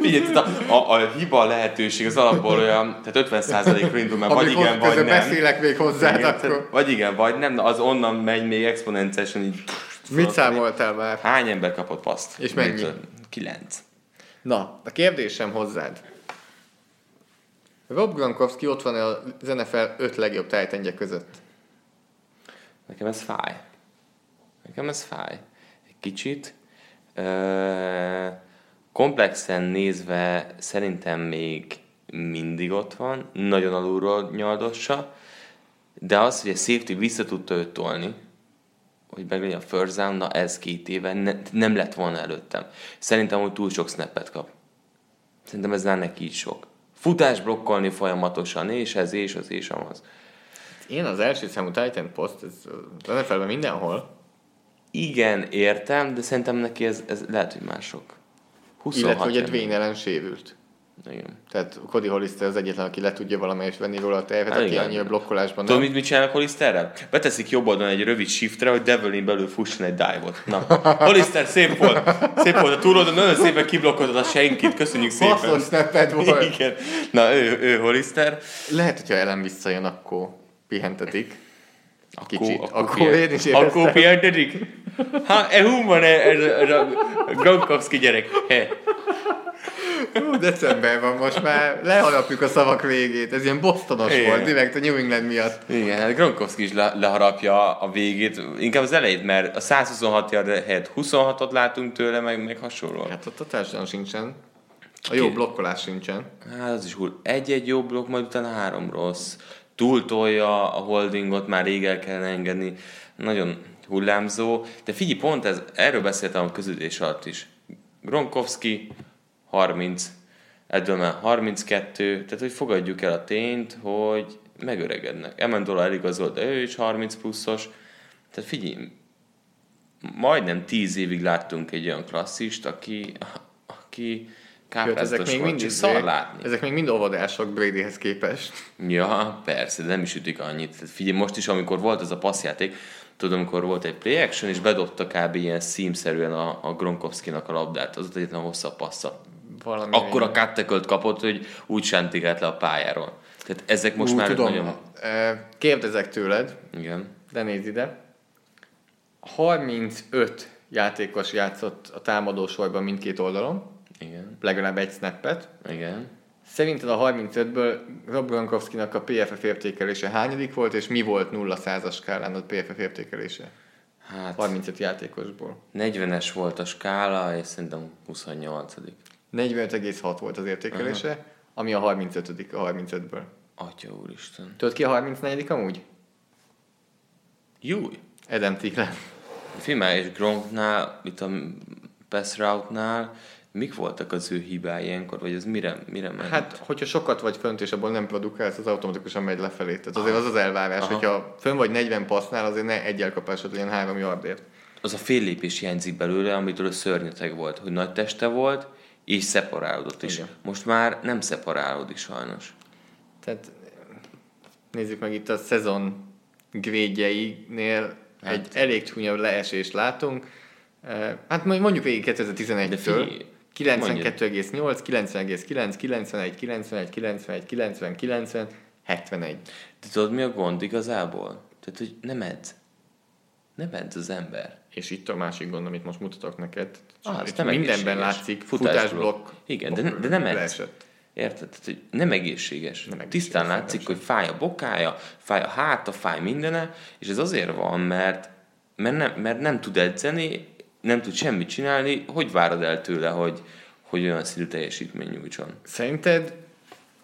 Figyelj, a, a, a, hiba lehetőség az alapból olyan, tehát 50%-ról indul, mert vagy igen, vagy nem. beszélek még hozzád, Igen, akkor... tehát vagy igen, vagy nem, az onnan megy még exponenciálisan így. Mit számoltál már? Hány ember kapott paszt? És mennyi? Kilenc. Na, a kérdésem hozzád. Rob Gronkowski ott van az NFL 5 legjobb tájtendje között. Nekem ez fáj. Nekem ez fáj. Egy kicsit. Ö, komplexen nézve szerintem még mindig ott van, nagyon alulról nyaldossa, de az, hogy a safety vissza tudta őt tolni, hogy meglegyen a first down, na ez két éve ne, nem lett volna előttem. Szerintem, hogy túl sok snappet kap. Szerintem ez már neki így sok. Futás blokkolni folyamatosan, és ez, és az, és amaz. Én az első számú Titan poszt, ez az NFL-ben mindenhol, Igen, értem, de szerintem neki ez, ez lehet, hogy mások. 26 illetve hogy a. Dwayne ellen sérült. Igen. Tehát Cody Hollister az egyetlen, aki le tudja valamelyest venni róla a terhet, Hát aki igen. annyira blokkolásban Tudod, mit, mit csinálnak Hollisterrel? Beteszik jobb oldalon egy rövid shiftre, hogy Devilin belül fusson egy dive-ot. Na, Hollister szép volt. Szép volt a túloldon, nagyon szépen kiblokkoltad a senkit, köszönjük szépen. Hasznos snapped volt. Igen. Na, ő, ő Hollister. Lehet, hogyha Ellen visszajön, akkor pihentetik. Kicsit. Akkor, pihen- én is éreztem. Akkor pihentedik? Ha, e ez, ez, ez a Gronkowski gyerek. He. Hú, december van most már, leharapjuk a szavak végét. Ez ilyen bostonos Igen. volt, direkt a New England miatt. Igen, hát Gronkowski is le, leharapja a végét, inkább az elejét, mert a 126 yard helyett 26-ot látunk tőle, meg, meg hasonló. Hát ott a társadalom sincsen. A jó blokkolás sincsen. Hát az is hull. Egy-egy jó blokk, majd utána három rossz. Túltolja a holdingot, már rég el kellene engedni. Nagyon hullámzó. De figyelj, pont ez, erről beszéltem a közülés alatt is. Gronkowski 30, Edelman 32, tehát hogy fogadjuk el a tényt, hogy megöregednek. Emendola eligazolt, de ő is 30 pluszos. Tehát figyelj, majdnem 10 évig láttunk egy olyan klasszist, aki, aki Sőt, ezek még mind, szar látni. ezek még mind óvodások Bradyhez képest. Ja, persze, de nem is ütik annyit. Tehát figyelj, most is, amikor volt ez a passzjáték, tudom, amikor volt egy play action, és bedobta kb. ilyen szímszerűen a, a Gronkowski-nak a labdát, az ott egyetlen hosszabb passza. Valami Akkor a cut kapott, hogy úgy sántigált le a pályáról. Tehát ezek most Ú, már tudom. nagyon... Kérdezek tőled, Igen. de nézd ide. 35 játékos játszott a támadó sorban mindkét oldalon, Igen. legalább egy snappet. Igen. Szerinted a 35-ből Rob Gronkowski-nak a PFF értékelése hányadik volt, és mi volt 0 százas skálán a PFF értékelése? Hát 35 játékosból. 40-es volt a skála, és szerintem 28 45,6 volt az értékelése, uh-huh. ami a 35 a 35-ből. Atya úristen. Tudod ki a 34 amúgy? Júj! Adam Thielen. Fimá és Gronknál, itt a pass route-nál, mik voltak az ő hibái ilyenkor, vagy ez mire, mire ment? Hát, hogyha sokat vagy fönt, és abból nem produkálsz, az automatikusan megy lefelé. Tehát azért az az elvárás, Aha. hogyha fönn vagy 40 passznál, azért ne egy elkapásod legyen 3 yardért. az a fél lépés hiányzik belőle, amitől a szörnyeteg volt, hogy nagy teste volt, és szeparálódott is. Igen. Most már nem szeparálódik sajnos. Tehát nézzük meg itt a szezon grédjeinél Hát. egy elég csúnya leesést látunk. Eh, Hát mondjuk végig De 2011-től. figyelj, 92,8, 90,9, 91, 91, 91, 90, 90, 71. De tudod, mi a gond igazából? Tehát, hogy nem edz. Nem edz az ember. És itt a másik gond, amit most mutatok neked. Ah, Itt mindenben látszik, Futásblokk. Igen, de, de nem leesett. Érted? Tehát, hogy nem egészséges. Nem egészséges, Tisztán látszik, hogy fáj a bokája, fáj a háta, fáj mindene, és ez azért van, mert, mert, nem, mert nem tud edzeni, nem tud semmit csinálni, hogy várod el tőle, hogy, hogy olyan szintű teljesítmény nyújtson? Szerinted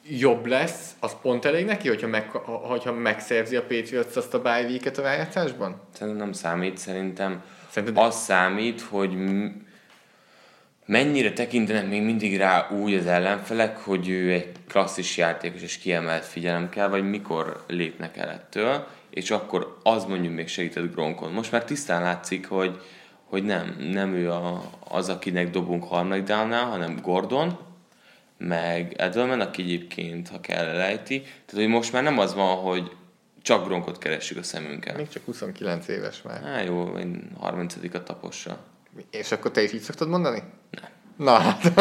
jobb lesz, az pont elég neki, hogyha, meg, ha- hogyha megszerzi a Patriots azt a bye a rájátszásban? Szerintem nem számít, szerintem Szerinted- az számít, hogy mennyire tekintenek még mindig rá úgy az ellenfelek, hogy ő egy klasszis játékos és kiemelt figyelem kell, vagy mikor lépnek el ettől, és akkor az mondjuk még segített Gronkon. Most már tisztán látszik, hogy, hogy nem, nem ő a, az, akinek dobunk harmadik downnál, hanem Gordon, meg Edelman, aki egyébként, ha kell, elejti. Tehát, hogy most már nem az van, hogy csak Gronkot keressük a szemünkkel. Még csak 29 éves már. Há, jó, én 30 a tapossa. És akkor te is így szoktad mondani? Nem. Na hát,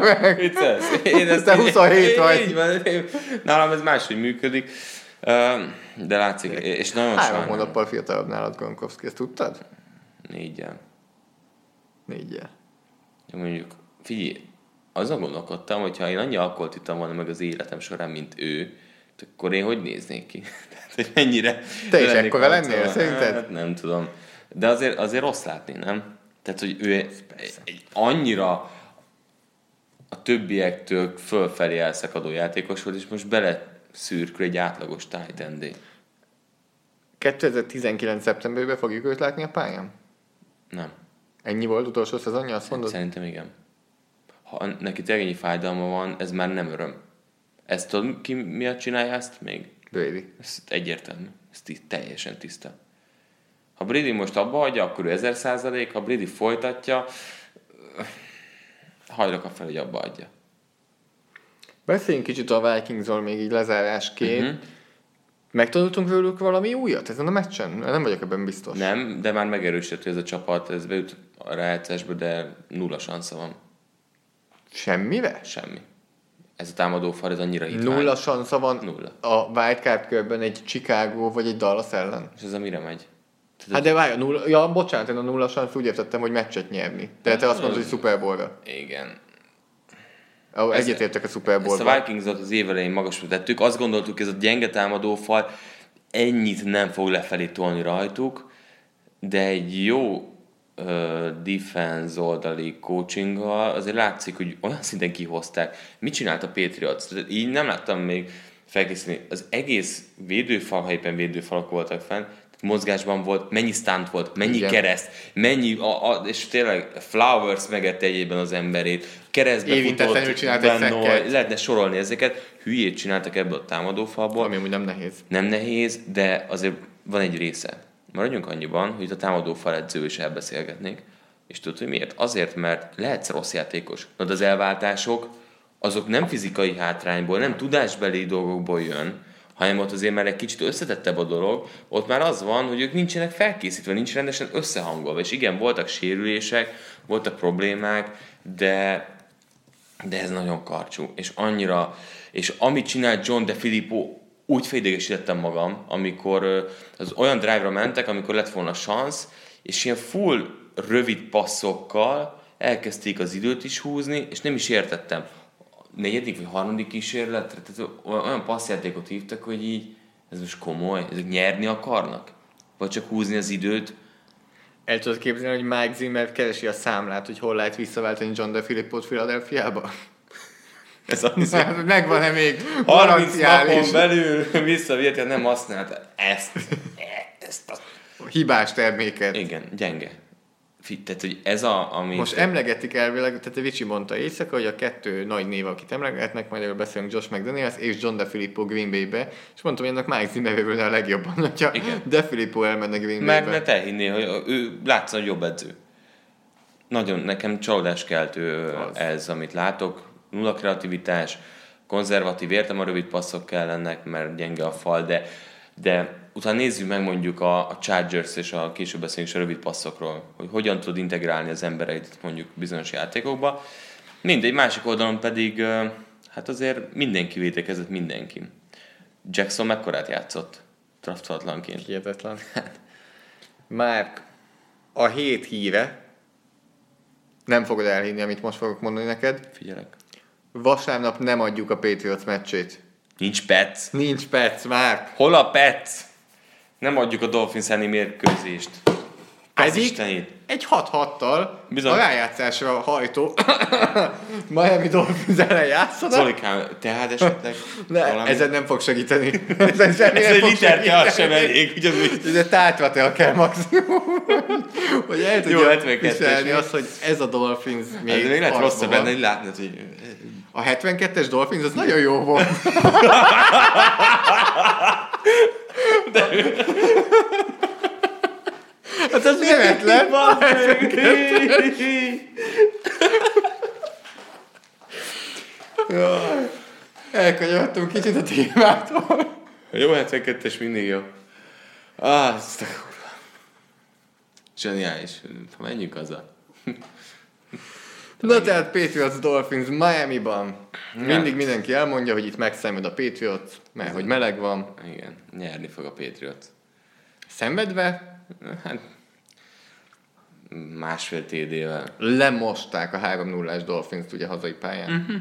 meg. Vicces. Én ezt, Te 27 vagy. Így van, én- nálam ez máshogy működik. De látszik, és nagyon Három sajnálom. hónappal fiatalabb nálad Gronkowski, ezt tudtad? Négyel. Négyel. De mondjuk, figyelj, azon gondolkodtam, hogy ha én annyi alkoholt ittam volna meg az életem során, mint ő, akkor én hogy néznék ki? Hogy mennyire... Te is ekkora lennél, szerinted? Hát, nem tudom. De azért, azért rossz látni, nem? Tehát, hogy ő egy, egy annyira a többiektől fölfelé elszakadó játékos volt, és most bele szürkül egy átlagos tight endé. 2019. szeptemberben fogjuk őt látni a pályán? Nem. Ennyi volt utolsó szezonja, azt mondod? Szerintem igen. Ha neki tegényi fájdalma van, ez már nem öröm. Ezt tudod, ki miatt csinálja ezt még? Brady. Ez egyértelmű. Ez ti- teljesen tiszta. Ha Brady most abba hagyja, akkor ő 1000 százalék, ha Brady folytatja, hajlok a fel, hogy abba adja. Beszéljünk kicsit a Vikingsról még így lezárásként. Uh-huh. Megtanultunk velük valami újat ezen a meccsen? Nem vagyok ebben biztos. Nem, de már megerősített, hogy ez a csapat, ez beüt a rájátszásba, de nulla sansza van. Semmivel? Semmi. Ez a támadó fal, ez annyira hitvány. Nulla sansza van Nulla. a wildcard körben egy Chicago vagy egy Dallas ellen? És ez a mire megy? Hát de várj, a nulla, ja, bocsánat, én a nulla sansz úgy értettem, hogy meccset nyerni. De te azt mondod, hogy Super Bowl-ra. Igen. Oh, egyetértek a Super Ezt a. Vikings-ot az év elején magasra tettük. Azt gondoltuk, ez a gyenge támadó fal ennyit nem fog lefelé tolni rajtuk, de egy jó defense oldali coachinggal azért látszik, hogy olyan szinten kihozták. Mit csinált a Patriots? Így nem láttam még felkészülni. Az egész védőfal, ha éppen védőfalak voltak fenn, mozgásban volt, mennyi stunt volt, mennyi Igen. Kereszt, mennyi, a, a, és tényleg Flowers megette egyében az emberét, keresztbe Érintetlenül futott, csinált egy Noy, szekket. lehetne sorolni ezeket, hülyét csináltak ebből a támadófalból, Ami úgy nem nehéz. nem nehéz, de azért van egy része. Maradjunk annyiban, hogy itt a támadófal edző is elbeszélgetnék, és tudod, hogy miért? Azért, mert lehetsz rossz játékos. Na, de az elváltások, azok nem fizikai hátrányból, nem tudásbeli dolgokból jön, hanem ott azért már egy kicsit összetettebb a dolog, ott már az van, hogy ők nincsenek felkészítve, nincs rendesen összehangolva. És igen, voltak sérülések, voltak problémák, de de ez nagyon karcsú, és annyira, és amit csinált John De Filippo, úgy felidegesítettem magam, amikor az olyan drive-ra mentek, amikor lett volna szansz, és ilyen full rövid passzokkal elkezdték az időt is húzni, és nem is értettem. A negyedik vagy harmadik kísérletre, tehát olyan passzjátékot hívtak, hogy így, ez most komoly, ezek nyerni akarnak? Vagy csak húzni az időt? El tudod képzelni, hogy Mike Zimmer keresi a számlát, hogy hol lehet visszaváltani John DeFilippot Philadelphiába? Ez az, Hát, Megvan-e még 30 garanciális napon belül visszavihet, nem használta ezt. ezt a... hibás terméket? Igen, gyenge. Tehát, hogy ez a, ami... Most emlegetik elvileg, tehát a Vicsi mondta éjszaka, hogy a kettő nagy név, akit emlegetnek, majd erről beszélünk Josh McDaniels és John DeFilippo Green Bay-be, és mondtam, hogy ennek Mike Zimmer a legjobban, hogyha Igen. DeFilippo elmenne Green Mert, Bay-be. mert elhinné, hogy ő látszik, hogy jobb edző. Nagyon nekem csalódás keltő Az. ez, amit látok. Nulla kreativitás, konzervatív, értem a rövid passzok kellenek, mert gyenge a fal, de, de utána nézzük meg mondjuk a, a Chargers és a később beszélünk a rövid passzokról, hogy hogyan tud integrálni az embereit mondjuk bizonyos játékokba. Mindegy, másik oldalon pedig hát azért mindenki védekezett mindenki. Jackson mekkorát játszott draftolatlanként? Hihetetlen. Már a hét híre, nem fogod elhinni, amit most fogok mondani neked, Figyelek. Vasárnap nem adjuk a Patriots meccsét. Nincs Pets. Nincs perc, már. Hol a Pets? Nem adjuk a Dolphins elleni mérkőzést. Pedig egy 6-6-tal Bizony. a rájátszásra hajtó Miami Dolphins ellen játszanak. Zolikám, tehát esetleg Ne, valami... ezen nem fog segíteni. Ezen semmi Ez nem egy liter te, az sem elég, ugyanúgy. Ez egy tátvatel kell maximum. hogy el tudja 72-es viselni azt, hogy ez a Dolphins még, Ez még lehet rosszabb lenne, hogy látnod, hogy... A 72-es Dolphins az nagyon jó volt. Hát az véletlen. Jaj. Elkanyarodtunk kicsit a témától. Jó 72-es mindig jó. Ah, ezt a kurva. Zseniális. Menjünk haza. Na tehát Patriots Dolphins Miami-ban. Mindig mindenki elmondja, hogy itt megszenved a Patriots, mert hogy meleg van. Igen, nyerni fog a Patriot. Szenvedve Hát másfél TD-vel. lemosták a 3-0-ás Dolphins ugye hazai pályán. Mm.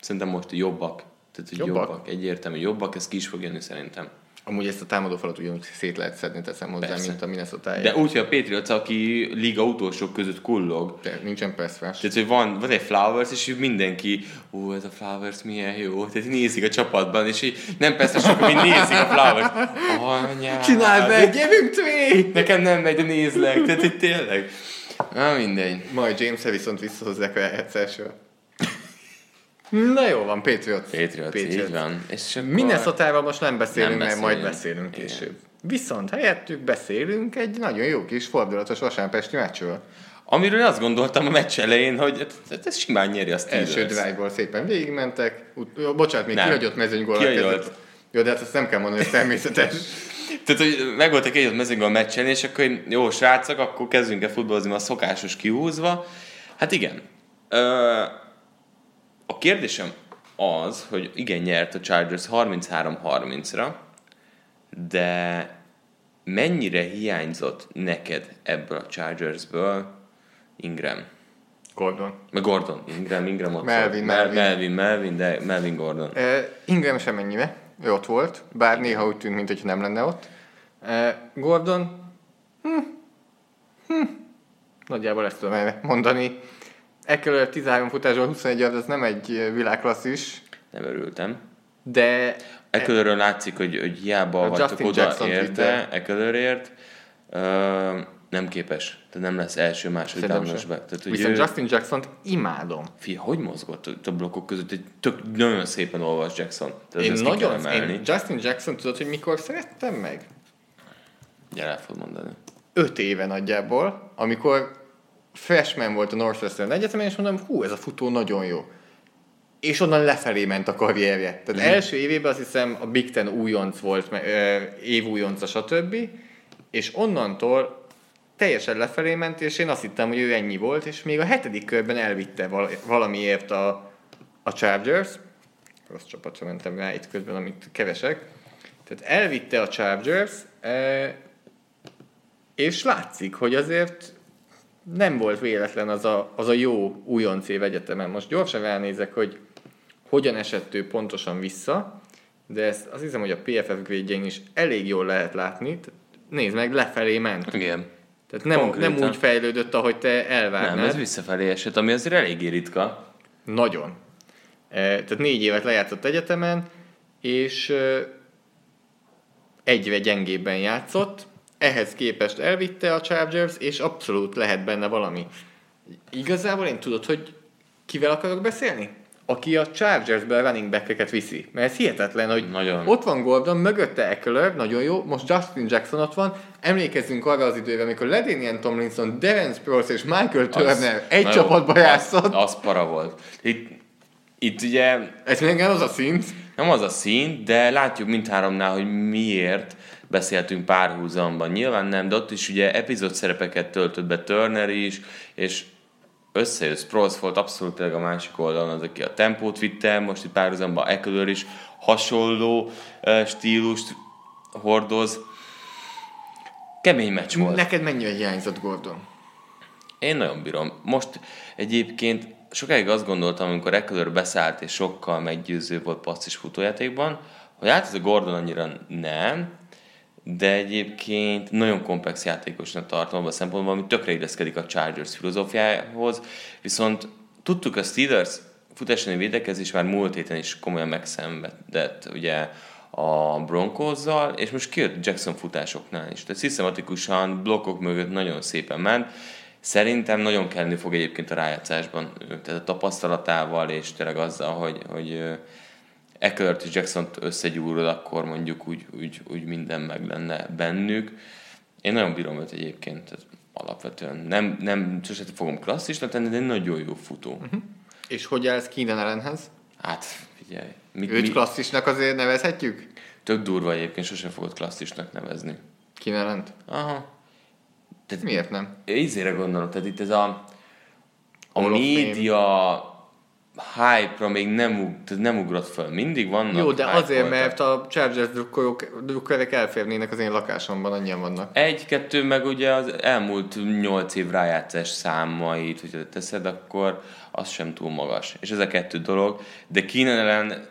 Szerintem most jobbak. Tehát, hogy Jobbak? jobbak. Egyértelmű jobbak, ez ki is fog jönni szerintem. Amúgy ezt a támadófalat ugyanúgy szét lehet szedni, teszem hozzá, Persze. mint a minnesota De úgy, hogy a Patriots, aki liga utolsók között kullog, De nincsen rush. Tehát, hogy van, van egy Flowers, és mindenki, ó, ez a Flowers milyen jó. Tehát nézik a csapatban, és így nem persze sok, mint nézik a Flowers. Anyád. Csináld meg, gyerünk Tré! Nekem nem megy, de nézlek. Tehát itt tényleg. Na mindegy. Majd james viszont visszahozzák a egyszersről. Na jó van, Patriots. Patriots, így van. És akkor... minnesota most nem beszélünk, Nem mert majd beszélünk. beszélünk Igen. később. Viszont helyettük beszélünk egy nagyon jó kis fordulatos vasárpesti meccsről. Amiről azt gondoltam a meccs elején, hogy ez, ez simán nyeri a Steelers. Első drive-ból szépen végigmentek. Ut- bocsánat, még Nem. kihagyott mezőnygól. Kihagyott. Jó, de hát azt nem kell mondani, hogy természetes. Tehát, hogy meg voltak egy mezőnk a meccsen, és akkor én, jó srácok, akkor kezdjünk el futballozni a szokásos kihúzva. Hát igen. Ö, a kérdésem az, hogy igen, nyert a Chargers 33-30-ra, de mennyire hiányzott neked ebből a Chargersből Ingram? Gordon. Meg Gordon. Ingram, Ingram ott Melvin, volt. Melvin. Melvin, Melvin, de Melvin Gordon. Uh, Ingram sem ennyire, ő ott volt, bár néha úgy tűnt, mintha nem lenne ott. Uh, Gordon, hm, hm, nagyjából ezt tudom mondani. Eckler 13 futásból 21 yard, ez nem egy világklasszis, Nem örültem. de Ecklerről látszik, hogy, hogy hiába A vagytok oda Jackson érte. Ecklerért, uh, nem képes. Tehát nem lesz első, második sem. be. Tehát, Viszont ő, Justin Jackson-t imádom. Fia, hogy mozgott ott a blokkok között? Egy tök, nagyon szépen olvas Jackson. Tehát Én nagyon, én Justin Jackson tudod, hogy mikor szerettem meg? Gyere, el fogod mondani. öt éve nagyjából, amikor freshman volt a Northwestern Egyetemen, és mondom, hú, ez a futó nagyon jó. És onnan lefelé ment a karrierje. Tehát mm. első évében azt hiszem a Big Ten újonc volt, me- ö, év újonca, stb. És onnantól teljesen lefelé ment, és én azt hittem, hogy ő ennyi volt, és még a hetedik körben elvitte val- valamiért a, a Chargers. Rossz csapatra mentem rá itt közben, amit kevesek. Tehát elvitte a Chargers, és látszik, hogy azért nem volt véletlen az a, az a jó újonc év egyetemen. Most gyorsan ránézek, hogy hogyan esett ő pontosan vissza, de ezt azt hiszem, hogy a PFF grade is elég jól lehet látni. Nézd meg, lefelé ment. Igen. Tehát nem, Konkrétan. nem úgy fejlődött, ahogy te elvárnád. Nem, ez visszafelé esett, ami azért eléggé ritka. Nagyon. E, Tehát négy évet lejátszott egyetemen, és egyre gyengébben játszott, ehhez képest elvitte a Chargers, és abszolút lehet benne valami. Igazából én tudod, hogy kivel akarok beszélni? Aki a Chargersből running back viszi. Mert ez hihetetlen, hogy Nagyon. ott van Gordon, mögötte Eckler, nagyon jó, most Justin Jackson ott van, emlékezzünk arra az időre, amikor Ledanian Tomlinson, Devin Sproles és Michael Turner egy na jó, csapatba játszott. Az, az para volt. Itt, itt ugye Ez még az a szint. nem az a szín, de látjuk mindháromnál, hogy miért beszéltünk párhuzamban. Nyilván nem, de ott is ugye epizód szerepeket töltött be Turner is, és összejött Sproles volt abszolút tényleg a másik oldalon az, aki a tempót vitte, most itt párhuzamban Eckler is hasonló stílust hordoz. Kemény meccs volt. Neked mennyire hiányzott Gordon? Én nagyon bírom. Most egyébként sokáig azt gondoltam, amikor Eckler beszállt és sokkal meggyőző volt passzis futójátékban, hogy hát ez a Gordon annyira nem, de egyébként nagyon komplex játékosnak tartom abban a szempontból, ami tökre illeszkedik a Chargers filozófiához, viszont tudtuk a Steelers futásani védekezés már múlt héten is komolyan megszenvedett, ugye a Broncozzal, és most kijött Jackson futásoknál is. Tehát szisztematikusan blokkok mögött nagyon szépen ment. Szerintem nagyon kelleni fog egyébként a rájátszásban, tehát a tapasztalatával, és tényleg azzal, hogy, hogy Eckler és jackson összegyúrod, akkor mondjuk úgy, úgy, úgy minden meg lenne bennük. Én nagyon bírom őt egyébként, tehát alapvetően. Nem, nem sosem fogom klasszisnak tenni, de nagyon jó futó. Uh-huh. És hogy állsz Keenan ellenhez? Hát, figyelj. Mi, Őt mi, klasszisnak azért nevezhetjük? tök durva egyébként, sosem fogod klasszisnak nevezni. Keenan ellent? Aha. Tehát Miért nem? Ízére gondolom, tehát itt ez a, a Hall média hype-ra még nem, ug, nem ugrott föl. Mindig vannak Jó, de azért, voltak. mert a Chargers drukkolók, drukkerek elférnének az én lakásomban, annyian vannak. Egy-kettő, meg ugye az elmúlt nyolc év rájátszás számait, hogyha teszed, akkor az sem túl magas. És ez a kettő dolog. De Keenan ellen,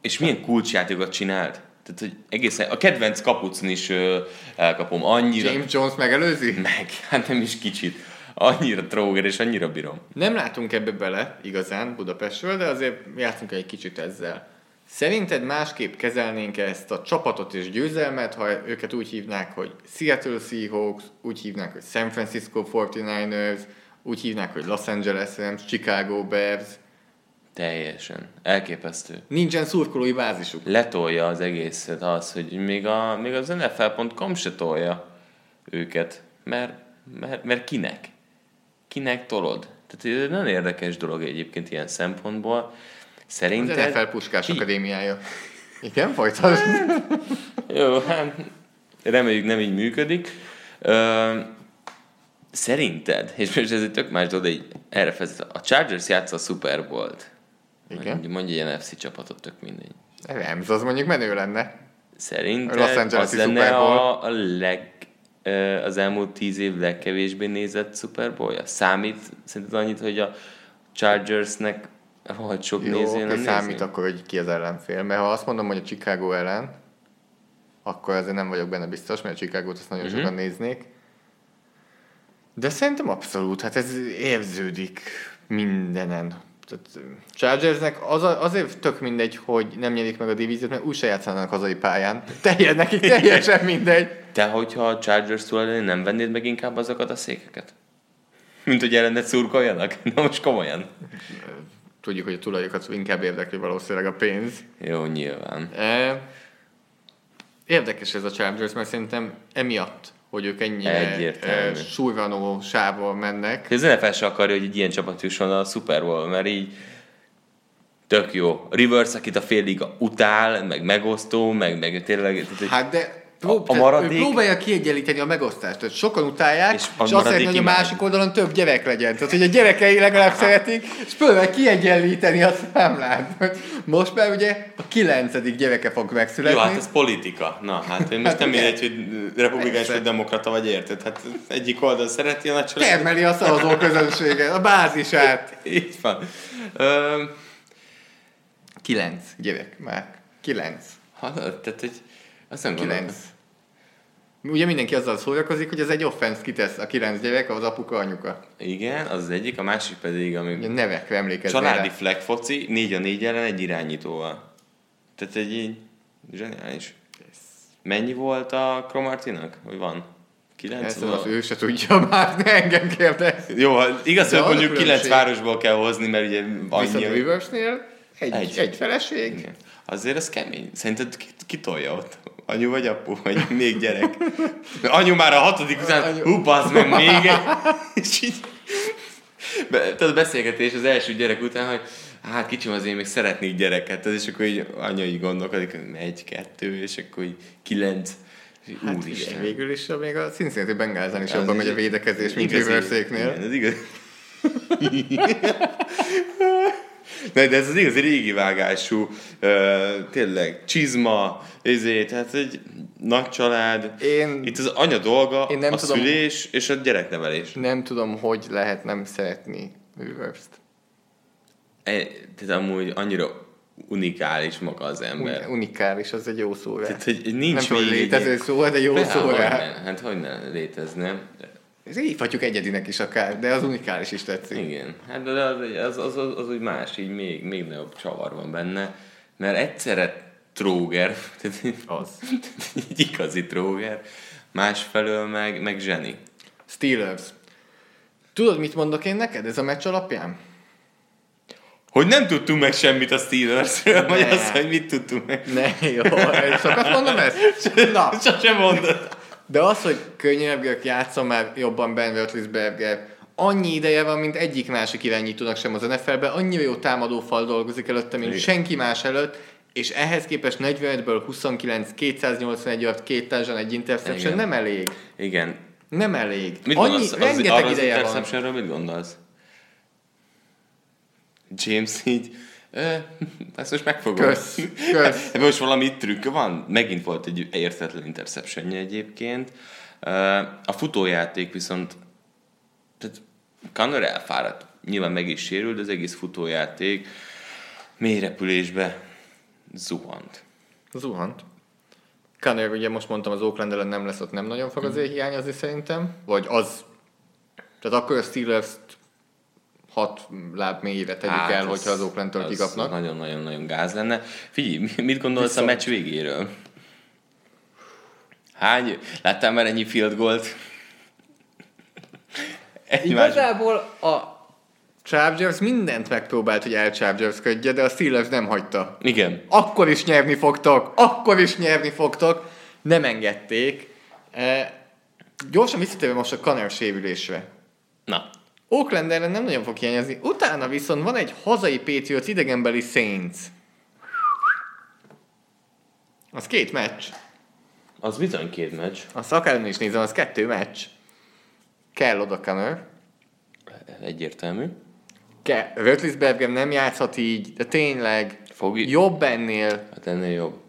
és milyen kulcsjátékokat csinált? Tehát, hogy egészen, a kedvenc kapucn is ö, elkapom. Annyira, James Jones megelőzi? meg, hát nem is kicsit. Annyira tróger, és annyira bírom. Nem látunk ebbe bele igazán Budapestről, de azért játszunk egy kicsit ezzel. Szerinted másképp kezelnénk ezt a csapatot és győzelmet, ha őket úgy hívnák, hogy Seattle Seahawks, úgy hívnák, hogy San Francisco 49ers, úgy hívnák, hogy Los Angeles Rams, Chicago Bears. Teljesen. Elképesztő. Nincsen szurkolói bázisuk. Letolja az egészet az, hogy még, a, még az NFL.com se tolja őket. Mert, mert, mert kinek? Kinek tolod? Tehát ez egy nagyon érdekes dolog egyébként ilyen szempontból. Az Szerinted... NFL Puskás Ki- Akadémiája. Igen, folytasd. Jó, hát reméljük nem így működik. Ö, szerinted, és most ez egy tök más dolog, de így erre fezet, a Chargers játsza a Super Bowl-t. Igen. Mondj, mondj egy NFC csapatot, tök mindegy. Rams, az mondjuk menő lenne. Szerinted Los Angeles-i az lenne Super Bowl. a, a leg, az elmúlt tíz év legkevésbé nézett Super Bowl-ja? Számít szerinted annyit, hogy a Chargersnek rohadt sok Jó, néző nem számít nézi? akkor, hogy ki az ellenfél. Mert ha azt mondom, hogy a Chicago ellen, akkor ezért nem vagyok benne biztos, mert a Chicago-t azt nagyon Mhm. sokan néznék. De szerintem abszolút, hát ez érződik mindenen. Tehát Chargersnek az a, azért tök mindegy, hogy nem nyerik meg a divíziót, mert úgyse játszanak hazai pályán. Teljes, nekik teljesen mindegy. Te, hogyha a Chargers tulajdonában nem vennéd meg inkább azokat a székeket? Mint hogy ellenet szurkoljanak? Na most komolyan. Tudjuk, hogy a tulajokat inkább érdekli valószínűleg a pénz. Jó, nyilván. E, Érdekes ez a Chargers, mert szerintem emiatt, hogy ők ennyire Egyértelmű. surranó sávval mennek. Az NFL se akarja, hogy egy ilyen csapat jusson a Super Bowl, mert így tök jó. Rivers, akit a fél liga utál, meg megosztó, meg, meg tényleg... Tehát, hogy Hát de prób- A- maradék- próbálja kiegyenlíteni a megosztást. Tehát sokan utálják, És és, a és azt szeretné, hogy a másik oldalon több gyerek legyen. Tehát, hogy a gyerekei legalább szeretik, és próbál kiegyenlíteni a számlát. Hogy Most már ugye a kilencedik gyereke fog megszületni. Jó, hát ez politika. Na, hát én most Hát nem mindegy, hogy republikánus vagy demokrata vagy érted. Hát egyik oldal szereti a nagy Termeli a szavazó közönséget, a bázisát. Így van. Ö, Kilenc gyerek már. Kilenc. hallod, tehát, hogy azt nem Kilenc. Ugye mindenki azzal szórakozik, hogy ez egy offense kitesz a kilenc gyerek, az apuka, anyuka. Igen, az az egyik, a másik pedig, ami Ugye nevekre emlékezni családi rá. flag foci, négy a négy ellen egy irányítóval. Tehát egy így zseniális. Mennyi volt a Cromartinak? Hogy van? 9 Ezt az ő se tudja már, ne engem kérdez. Jó, igaz, hogy az a mondjuk kilenc különbség. városból kell hozni, mert ugye Viszont annyi... a Riversnél egy, Egy. egy. feleség, Igen. Azért ez kemény. Szerinted ki, ki tolja ott? Anyu vagy apu? Vagy még gyerek? Anyu már a hatodik után, Anyu. hú, bazd meg még egy. És így... Be, tehát a beszélgetés az első gyerek után, hogy hát kicsim azért még szeretnék gyereket, és akkor így anya így gondolkodik, egy, kettő, és akkor így kilenc. Hát Úristen. végül is még a Cincinnati Bengalsán is Az jobban megy a védekezés, mint Riverséknél. Igen, ez igaz. Ne, de ez az igazi régi vágású, uh, tényleg, csizma, ezért, tehát egy nagy család. Én- Itt az anya dolga, Én nem a tudom- szülés és a gyereknevelés. Nem tudom, hogy lehet nem szeretni Rivers-t. E, tehát amúgy annyira unikális maga az ember. Uni- Unikális, az egy jó szó rá. Tehát, hogy nincs nem tudom, létező szó, de jó Persze, szó rá. Hát hogy ne létezne. Ez hívhatjuk egyedinek is akár, de az unikális is tetszik. Igen, hát de az, az, az, az, úgy más, így még, még nagyobb csavar van benne, mert egyszerre tróger, tehát Az. egy igazi tróger, másfelől meg, meg zseni. Steelers. Tudod, mit mondok én neked ez a meccs alapján? Hogy nem tudtunk meg semmit a Steelersről, vagy azt, hogy mit tudtunk meg. Ne, jó, sokat mondom ezt? Na, Sosem mondod. De az, hogy könnyebbek játszom már jobban Ben Roethlisberger, annyi ideje van, mint egyik másik irányítónak sem az NFL-ben, annyira jó támadófal dolgozik előtte, mint Igen. senki más előtt, és ehhez képest 45-ből 29, 281 yard, két társadalom, egy interception Igen. nem elég. Igen. Nem elég. Mit Annyi, gondolsz? Az, rengeteg az ideje van. interceptionről mit gondolsz? James így, ezt most megfogom. Kösz, kösz. Ebben most valami trükk van. Megint volt egy értetlen interception egyébként. A futójáték viszont, tehát Connor elfáradt. Nyilván meg is sérült, de az egész futójáték mély repülésbe zuhant. Zuhant. Kanner, ugye most mondtam, az Oakland ellen nem lesz, ott nem nagyon fog azért hiányozni szerintem. Vagy az... Tehát akkor a steelers hat láb mélyre tegyük hát, el, hogyha az Oaklandtől kikapnak. Nagyon-nagyon-nagyon gáz lenne. Figyelj, mi- mit gondolsz Viszont- a meccs végéről? Hány? Láttál már ennyi field goalt? Igazából a Chargers mindent megpróbált, hogy elchargersködje, de a Steelers nem hagyta. Igen. Akkor is nyerni fogtok, akkor is nyerni fogtok. Nem engedték. E, gyorsan visszatérve most a Kanner sérülésre. Na, Oakland ellen nem nagyon fog hiányozni. Utána viszont van egy hazai Patriots idegenbeli Saints. Az két meccs. az bizony két meccs. Azt akármi is nézem, az kettő meccs. Kell oda Kanner. Egyértelmű. Ke- Rötlisberger nem játszhat így, de tényleg Fog jobb ennél, Hát ennél jobb.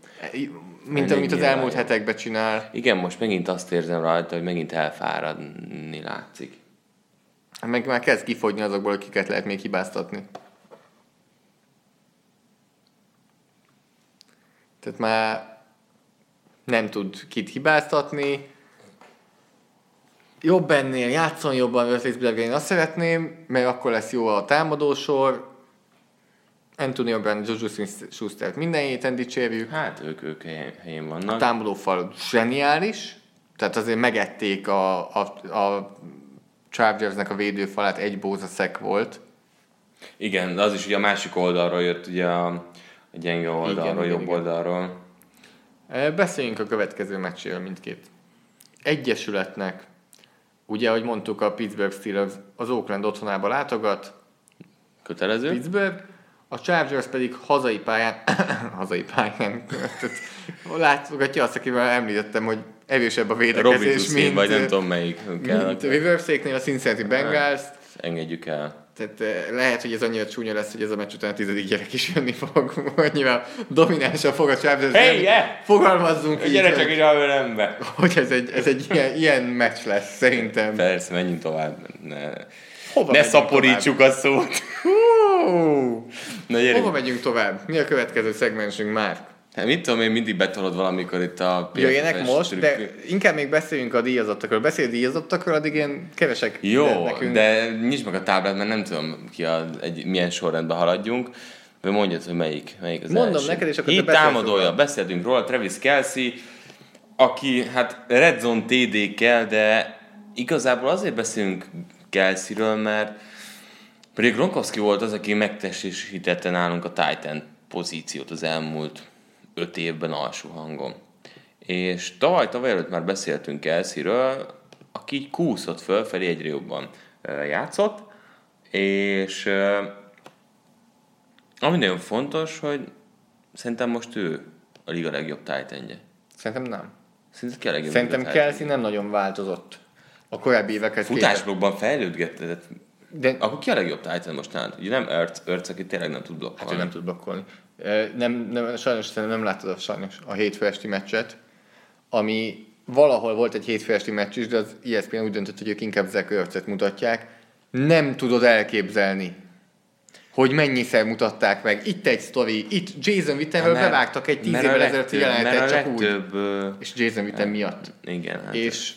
mint Elég amit az elmúlt jobb. hetekben csinál. Igen, most megint azt érzem rajta, hogy megint elfáradni látszik. Meg már kezd kifogyni azokból, akiket lehet még hibáztatni. Tehát már nem tud kit hibáztatni. Jobb ennél, játszon jobban Rötlisberger, én azt szeretném, mert akkor lesz jó a támadósor. Antonio Brown, Juju Schuster-t minden héten dicsérjük. Hát ők, ők helyen, helyén A vannak. támadófal zseniális, tehát azért megették a, a, a Chargersnek a védőfalát, egy bóza szek volt. Igen, de az is ugye a másik oldalról jött, ugye a, a gyenge oldalról, igen, jobb igen. oldalról. E, Beszéljünk a következő meccséről mindkét. Egyesületnek, ugye, ahogy mondtuk, a Pittsburgh Steelers az Oakland otthonába látogat, Kötelező? Pittsburgh, a Chargers pedig hazai pályán, hazai pályán, látogatja azt, akivel említettem, hogy erősebb a védekezés, mint, vagy nem tudom melyik kell. mint Riverséknél a Cincinnati Bengals. Engedjük el. Tehát eh, lehet, hogy ez annyira csúnya lesz, hogy ez a meccs után a tizedik gyerek is jönni fog. Annyira dominánsan fog a Chargers Hey, yeah! Fogalmazzunk így, Gyere csak ide a ölembe! hogy ez egy, ez egy ilyen, ilyen meccs lesz, szerintem. Persze, menjünk tovább. Ne, Hova ne szaporítsuk a szót. tovább? Hú! Na gyerünk. Hova megyünk tovább? Mi a következő szegmensünk már? Hát mit tudom én, mindig betolod valamikor itt a Jöjjenek most, de trükkök. inkább még beszéljünk a díjazottakról. Beszélj a díjazottakról, addig én kevesek Jó, nekünk. de nyisd meg a táblát, mert nem tudom ki a, egy, milyen sorrendben haladjunk. Vagy mondjad, hogy melyik, melyik az Mondom első. neked, és akkor te Hét támadója, róla. beszéltünk róla, Travis Kelsey, aki hát Red Zone TD kell, de igazából azért beszélünk Kelseyről, mert pedig Gronkowski volt az, aki megtestesítette nálunk a Titan pozíciót az elmúlt öt évben alsó hangon. És tavaly, tavaly előtt már beszéltünk Kelseyről, aki így kúszott fölfelé, egyre jobban játszott, és ami nagyon fontos, hogy szerintem most ő a liga legjobb titanje. Szerintem nem. Szerinted ki a legjobb Szerintem titan? Kelsey nem nagyon változott a korábbi évekhez képest. Futásblogban fejlődgetett. De Akkor ki a legjobb Titan most nálad? Ugye nem Earth, Earth aki tényleg nem tud hát blokkolni. ő nem tud blokkolni. Nem, nem, sajnos szerintem nem láttad a, sajnos a hétfő esti meccset, ami valahol volt egy hétfő esti meccs is, de az ESPN úgy döntött, hogy ők inkább Zach mutatják. Nem tudod elképzelni, hogy mennyiszer mutatták meg. Itt egy sztori, itt Jason Wittenről bevágtak egy tíz évvel legtöbb- jelenetet csak úgy. legtöbb, ö, És Jason Witten miatt. Igen, hát És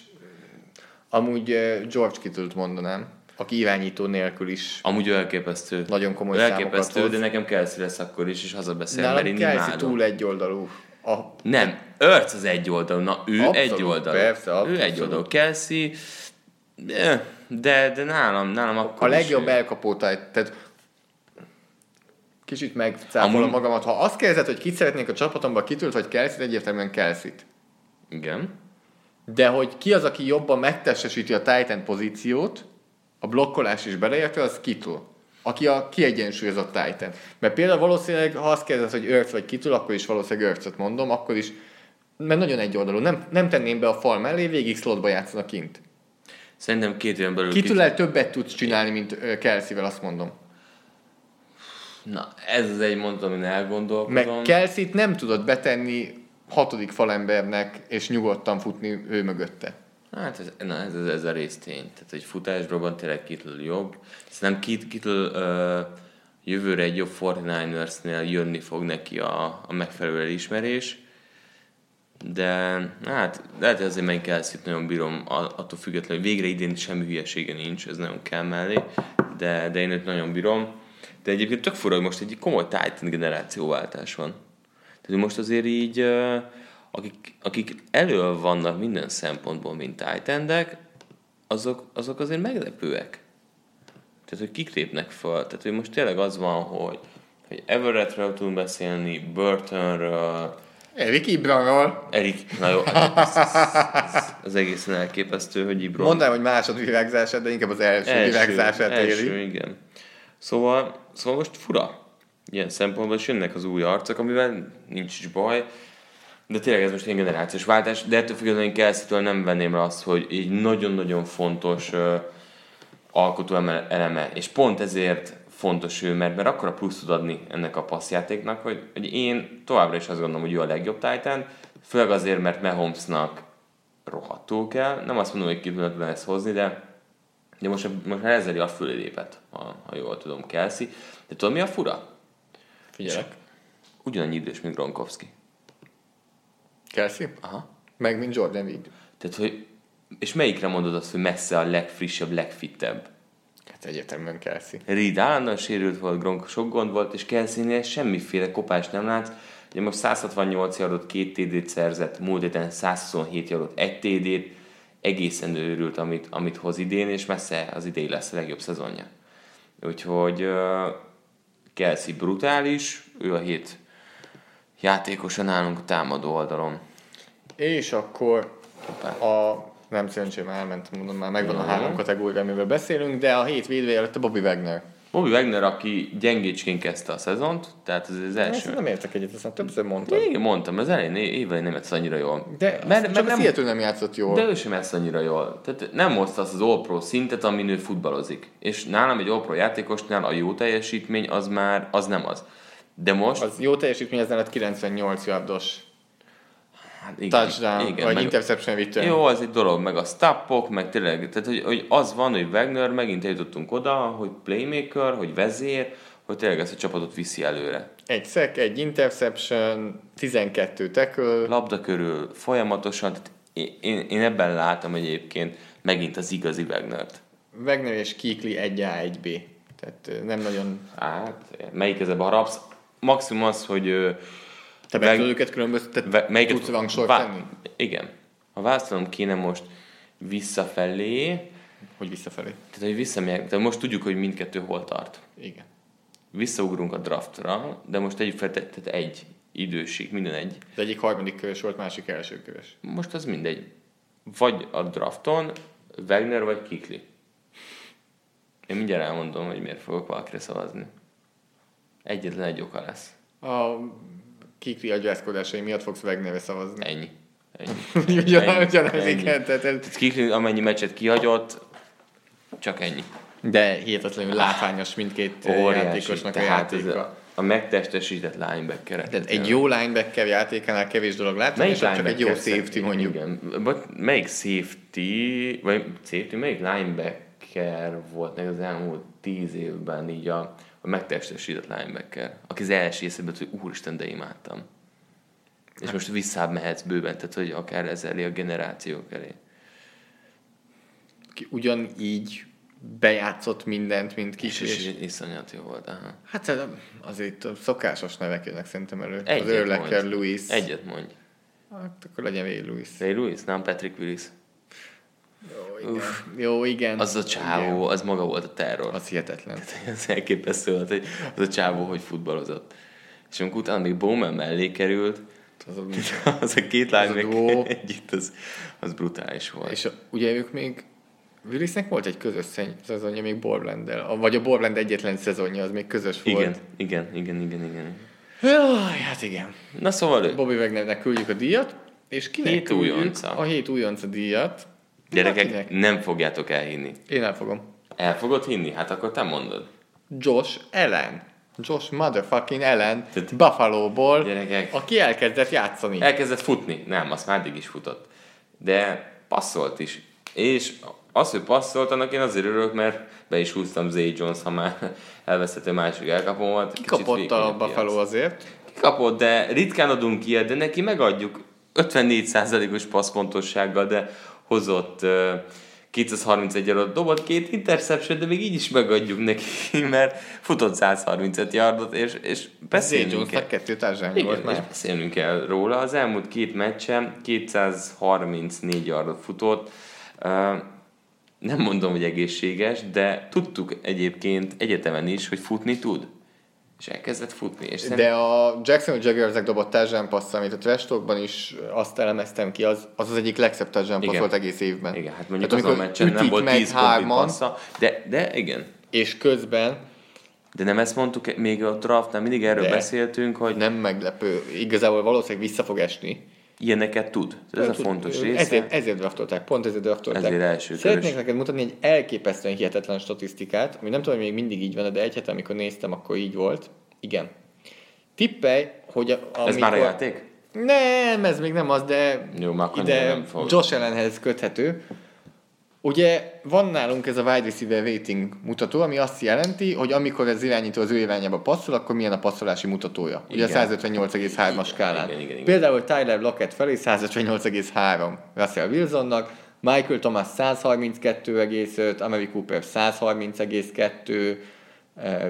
amúgy George Kittle-t mondanám, aki irányító nélkül is Amúgy ő elképesztő. Nagyon komoly Ő elképesztő, hoz. de nekem Kelsey lesz akkor is, és hazabeszél, mert Nálam én Kelsey imádom. túl egyoldalú. A, Nem, Earth az egy oldalú, na ő Abszolút, egy oldalú. persze, ő abszolút. egy oldalú. Kelsey, de, de, de nálam, nálam akkor a legjobb ő- elkapó tehát kicsit megcáfolom Amúgy- magamat. Ha azt kérdezed, hogy kit szeretnék a csapatomban, kitült vagy Kelsey, egyértelműen Kelsey-t. Igen. De hogy ki az, aki jobban megtestesíti a Titan pozíciót, a blokkolás is beleértve, az Kittle. Aki a kiegyensúlyozott Titan. Mert például valószínűleg, ha azt kérdezed, hogy Earth vagy Kittle, akkor is valószínűleg Earth-et mondom, akkor is, mert nagyon egyoldalú. Nem, nem tenném be a fal mellé, végig slotba játszanak kint. Szerintem két éven belül... Kittle többet tudsz csinálni, mint ö, Kelsey-vel, azt mondom. Na, ez az egy mondat, amin elgondolkodom. Meg Kelsey-t nem tudod betenni hatodik falembernek, és nyugodtan futni ő mögötte. Hát ez, na, ez, ez, ez a rész tény. Tehát, hogy futásban tényleg Kittle jobb. Szerintem Kit, Kittle uh, jövőre egy jobb 49ersnél jönni fog neki a, a megfelelő elismerés. De hát lehet, hogy azért meg Kelsey-t nagyon bírom, attól függetlenül, hogy végre idén semmi hülyesége nincs, ez nagyon kell mellé, de, de én őt nagyon bírom. De egyébként tök fura, hogy most egy komoly Titan generációváltás van. Tehát most azért így, ö, akik, akik elől vannak minden szempontból, mint Titandek, azok, azok azért meglepőek. Tehát, hogy kik lépnek fel. Tehát, hogy most tényleg az van, hogy, hogy Everettről tudunk beszélni, Burtonről, Erik Ibranról. Erik, na jó, hát ez, ez, ez, ez egészen elképesztő, hogy Ibron. Mondanám, hogy másodvirágzását, de inkább az első, első virágzását első, éri. igen. Szóval, szóval most fura. Ilyen szempontból is jönnek az új arcok, amivel nincs is baj. De tényleg ez most ilyen generációs váltás, de ettől függetlenül Kelsey-től nem venném le azt, hogy egy nagyon-nagyon fontos uh, alkotó eleme, és pont ezért fontos ő, mert, mert akkor a plusz tud adni ennek a passzjátéknak, hogy, hogy én továbbra is azt gondolom, hogy ő a legjobb Titan, főleg azért, mert Mahomesnak rohadtul kell. Nem azt mondom, hogy ki tudna ezt hozni, de, de most, most már ezzel a fölé lépett, ha, ha jól tudom, Kelsey. De tudod, mi a fura? Figyelek. Ugyanannyi idős, mint Gronkowski. Kelsey? Aha. Meg, mint Jordan Reed. Tehát, hogy, és melyikre mondod azt, hogy messze a legfrissebb, legfittebb? Hát egyértelműen Kelsey. Reed állandóan sérült volt, Gronk sok gond volt, és Kelsey-nél semmiféle kopás nem látsz. Ugye most 168 yardot, két TD-t szerzett, múlt héten 127 yardot, egy TD-t, egészen őrült, amit, amit hoz idén, és messze az idei lesz a legjobb szezonja. Úgyhogy uh, Kelsey brutális, ő a hét játékosa nálunk támadó oldalon. És akkor a nem szerencsém elment, mondom már megvan a három kategória, amivel beszélünk, de a hét védője előtt a Bobby Wagner. Bobby Wagner, aki gyengécsként kezdte a szezont, tehát ez az Ezt első. nem értek egyet, ezt többször mondtam. Igen, mondtam, az elején évvel nem játszott annyira jól. De mert, mert, csak nem, Seattle nem játszott jól. de ő sem játszott annyira jól. Tehát nem hozta azt az All-Pro szintet, amin ő futballozik. És nálam egy All-Pro játékosnál a jó teljesítmény az már, az nem az. De most... Az jó teljesítmény, ez lett 98 yardos hát igen, touchdown, igen, vagy meg- interception return. Jó, az egy dolog, meg a stopok, meg tényleg, tehát hogy, hogy az van, hogy Wagner, megint eljutottunk oda, hogy playmaker, hogy vezér, hogy tényleg ezt a csapatot viszi előre. Egy szek, egy interception, 12 tackle, labda körül folyamatosan, tehát én, én, ebben látom egyébként megint az igazi Wagnert. Wagner és Kikli 1A, 1B. Tehát nem nagyon... Hát, melyik ezzel harapsz? Maximum az, hogy Te meg... őket különböztet, Ve- melyiket- tudsz rangsort vá- tenni? Igen. Ha választanom kéne most visszafelé, Hogy visszafelé. tehát hogy visszamegyek, de most tudjuk, hogy mindkettő hol tart. Igen. Visszaugrunk a draftra, de most egy, tehát egy időség, minden egy. Az egyik harmadik körös volt, másik első körös. Most az mindegy. Vagy a drafton, Wagner vagy Kikli. Én mindjárt elmondom, hogy miért fogok valakire szavazni. Egyetlen egy oka lesz. A Kikli agyászkodásai miatt fogsz Wagnerre szavazni. Ennyi. Ennyi. Ugyanaz, ugyanaz, igen. Tehát ez... Tehát Kikli amennyi meccset kihagyott, csak ennyi. De hihetetlenül látványos mindkét Óriási. játékosnak a játéka. a, a megtestesített linebacker. Tehát egy jó linebacker játékánál kevés dolog látványos, csak egy jó safety mondjuk. Igen. But melyik safety, vagy safety, melyik linebacker volt meg az elmúlt tíz évben így a, a megtestesített linebacker, aki az első jutott, hogy úristen, de imádtam. És most visszább mehetsz bőven, tehát hogy akár ez elé a generációk elé. Ki ugyanígy bejátszott mindent, mint kis és, és... és iszonyat jó volt. Aha. Hát azért szokásos nevek jönnek szerintem elő. Egyet az Örleker. Louis. Egyet mondj. Hát akkor legyen Ray Lewis. Ray Lewis, nem Patrick Willis. Jó, igen. Jó, igen. Az a csávó, az maga volt a terror. Az hihetetlen. Ez elképesztő volt, hogy az a csávó hogy futballozott. És amikor utána még Bowman mellé került, Az a, az a két lány együtt, az, az brutális volt. és a, ugye ők még Willisnek volt egy közös szezonja még Borland-del, vagy a Borland egyetlen szezonja, az még közös volt. igen, igen, igen, igen, igen. Jaj, hát igen. Na szóval ő, Bobby Wagnernek küldjük a díjat, és kinek Hét újonca. a hét újonca díjat? Gyerekek, Akinek? nem fogjátok elhinni. Én elfogom. El fogod hinni? Hát akkor te mondod. Josh Allen. Josh motherfucking Allen Tehát- Buffalo-ból, Gyerekek. aki elkezdett játszani. Elkezdett futni. Nem, azt már addig is futott. De passzolt is. És az, hogy passzolt, annak én azért örülök, mert be is húztam Zay Jones, ha már elveszett a másik elkapomat. Kicsit Kapott vékony a. Buffalo azért. Kapott, de ritkán adunk ilyet, de neki megadjuk 54%-os passzpontossággal, de hozott uh, 231 yardot, dobott két interception, de még így is megadjuk neki, mert futott 135 yardot, és, és Zay beszélnünk kell. Kettő Igen, és beszélnünk kell róla. Az elmúlt két meccsen 234 yardot futott. Nem mondom, hogy egészséges, de tudtuk egyébként egyetemen is, hogy futni tud. És elkezdett futni. És De a Jacksonville Jaguarsnek dobott touchdown passz, amit a trash talkban is azt elemeztem ki, az az, az egyik legszebb touchdown passz volt egész évben. Igen, hát mondjuk Tehát azon a meccsen nem volt meg 10 komplet hárman, passza, de, de igen. és közben De nem ezt mondtuk még a draftnál, mindig erről De. beszéltünk, hogy nem meglepő. Igazából valószínűleg vissza fog esni. Ilyeneket tud. Ez a Tud- fontos része. Ezért, ezért draftolták, pont ezért draftolták. Ezért első Szeretnék körös. neked mutatni egy elképesztően hihetetlen statisztikát, ami nem tudom, hogy még mindig így van, de egy hete, amikor néztem, akkor így volt. Igen. Tippelj, hogy a, amikor... Ez már a játék? Nem, ez még nem az, de Jó, már ide nem. Josh Allenhez köthető. Ugye van nálunk ez a wide receiver rating mutató, ami azt jelenti, hogy amikor az irányító az ő irányába passzol, akkor milyen a passzolási mutatója. Ugye a Igen. 158,3-as skálán. Igen, igen, igen. Például Tyler Lockett felé 158,3 Russell Wilsonnak, Michael Thomas 132,5, Amari Cooper 130,2, eh,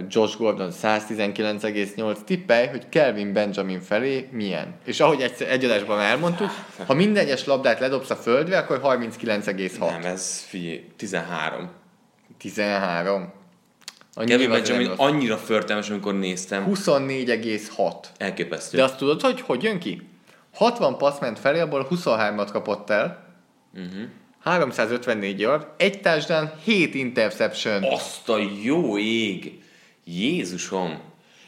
Josh Gordon 119,8. Tippelj, hogy Kelvin Benjamin felé milyen. És ahogy egy, egy adásban elmondtuk, ha minden egyes labdát ledobsz a földre, akkor 39,6. Nem, ez figyelj, 13. 13. Annyi Kevin Benjamin annyira förtelmes, amikor néztem. 24,6. Elképesztő. De azt tudod, hogy hogy jön ki? 60 passz ment felé, abból 23-at kapott el. Uh-huh. 354 yard, egy touchdown, 7 interception. Azt a jó ég! Jézusom!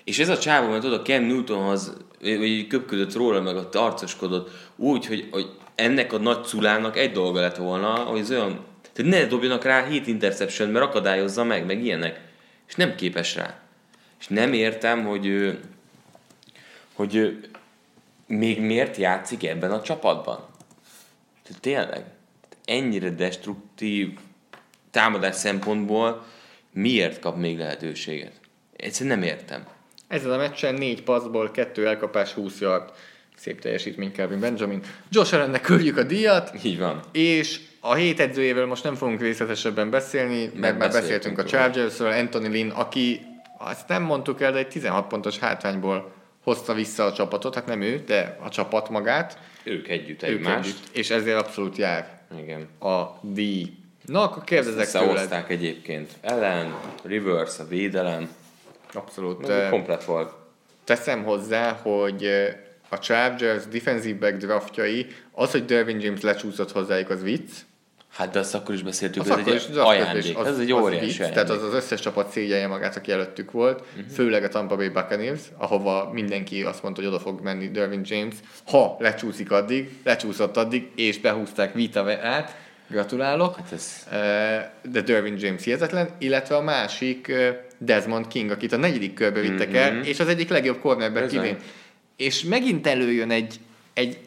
És ez a csávó, mert tudod, a Cam Newtonhoz vagy köpködött róla, meg ott arcoskodott úgy, hogy, hogy ennek a nagy culának egy dolga lett volna, hogy az olyan, tehát ne dobjanak rá 7 interception, mert akadályozza meg, meg ilyenek. És nem képes rá. És nem értem, hogy ő, hogy ő még miért játszik ebben a csapatban. Tehát tényleg, ennyire destruktív támadás szempontból miért kap még lehetőséget? Egyszerűen nem értem. Ezen a meccsen 4 passzból, 2 elkapás, 20 yard. Szép teljesítmény Kelvin Benjamin. Josh Allennek küldjük a díjat, Így van. és a hét edzőjével most nem fogunk részletesebben beszélni, mert már beszéltünk a. Chargersről, Anthony Lynn, aki azt nem mondtuk el, de egy 16 pontos hátrányból hozta vissza a csapatot, hát nem ő, de a csapat magát, Ők együtt ők egymást. együtt, és ezért abszolút jár Igen. a díj. Na, akkor kérdezek tőled. Összehozták egyébként. Ellen, Reverse, a védelem. Abszolút. Ez eh, komplet volt. Teszem hozzá, hogy eh, a Chargers defensive back draftjai, az, hogy Dervin James lecsúszott hozzájuk, az vicc. Hát de azt akkor is beszéltük, Az akkor ez egy az is, ajándék. az, ez egy az óriási vicc, ajándék. Tehát az az összes csapat szégyelje magát, aki előttük volt, uh-huh. főleg a Tampa Bay Buccaneers, ahova mindenki azt mondta, hogy oda fog menni Dervin James, ha lecsúszik addig, lecsúszott addig, és behúzták Vita át, gratulálok. Hát ez- De Dervin James hihetetlen, illetve a másik Desmond King, akit a negyedik körbe vittek el, és az egyik legjobb cornerback idén. És megint előjön egy, egy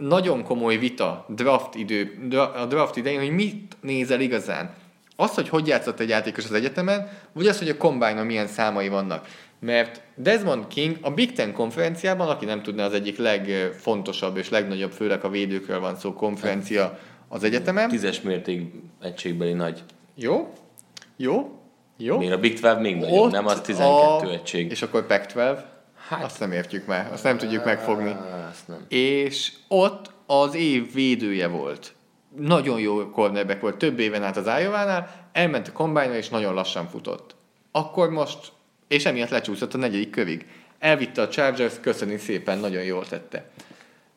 nagyon komoly vita draft idő, a draft idején, hogy mit nézel igazán. Az, hogy hogy játszott egy játékos az egyetemen, vagy az, hogy a combine milyen számai vannak. Mert Desmond King a Big Ten konferenciában, aki nem tudná, az egyik legfontosabb és legnagyobb, főleg a védőkről van szó, konferencia az egyetemen. Tízes mérték egységbeli nagy. Jó? Jó? Jó? Még a Big 12 még nagyobb, nem az 12 a... egység. És akkor Pac-12? Hát, azt nem értjük már, azt nem tudjuk megfogni. Nem. És ott az év védője volt. Nagyon jó cornerback volt, több éven át az Iowa-nál, elment a combine és nagyon lassan futott. Akkor most, és emiatt lecsúszott a negyedik kövig. Elvitte a Chargers, köszöni szépen, nagyon jól tette.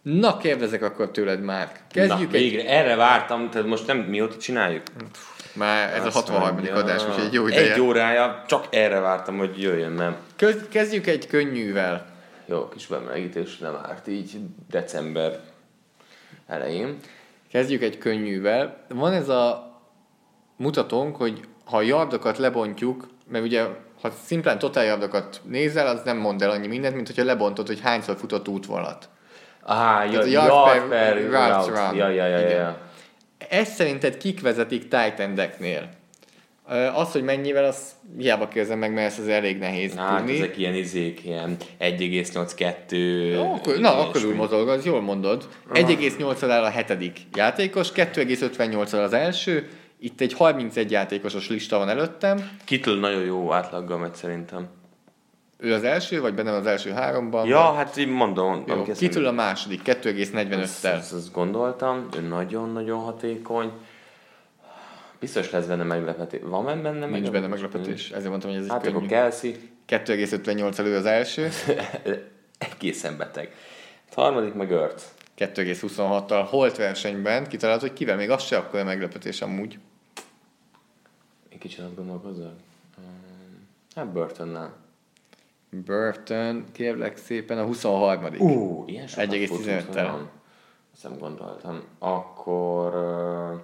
Na, kérdezek akkor tőled, Márk. Kezdjük Na, egy... végre, erre vártam, tehát most nem mióta csináljuk? Már ez a Azt 63. mondja. adás, úgyhogy egy jó ideje. Egy órája, csak erre vártam, hogy jöjjön, nem? Köz- Kezdjük egy könnyűvel. Jó, kis bemelegítés nem árt így december elején. Kezdjük egy könnyűvel. Van ez a mutatónk, hogy ha a yardokat lebontjuk, mert ugye ha szimplán totál yardokat nézel, az nem mond el annyi mindent, mint hogyha lebontod, hogy hányszor futott útvonalat. Á, ja, Tehát a yard, yard per, per route. Ja, ja. Ezt szerinted kik vezetik tight endeknél? Ö, Az, hogy mennyivel, az hiába kérdezem meg, mert ez az elég nehéz Hát tudni. ezek ilyen izék, ilyen 1,82. Jó, akkor, na, akkor úgy mozog, az jól mondod. 1,8 áll a hetedik játékos, 2,58 az első, itt egy 31 játékosos lista van előttem. Kittle nagyon jó átlaggal megy szerintem. Ő az első, vagy benne van az első háromban? Ja, hát így mondom. Jó, kitől a második, 2,45-tel. Ezt, ezt gondoltam, ő nagyon-nagyon hatékony. Biztos lesz benne meglepetés. Van benne meglepetés? Nincs benne meglepetés, ezért mondtam, hogy ez egy Hát akkor könnyű. Kelsey, 2,58 elő az első, egészen beteg. A harmadik meg Ört. 2,26-tal holt versenyben kitalált, hogy kivel még az se akkor a meglepetés amúgy. Én kicsit azt gondolkozzak. Um, Hát Burtonnál. Burton, kérlek szépen, a 23 Ú, ilyen sokat 1,15-tel. futott, nem? Gondoltam. Akkor... Uh,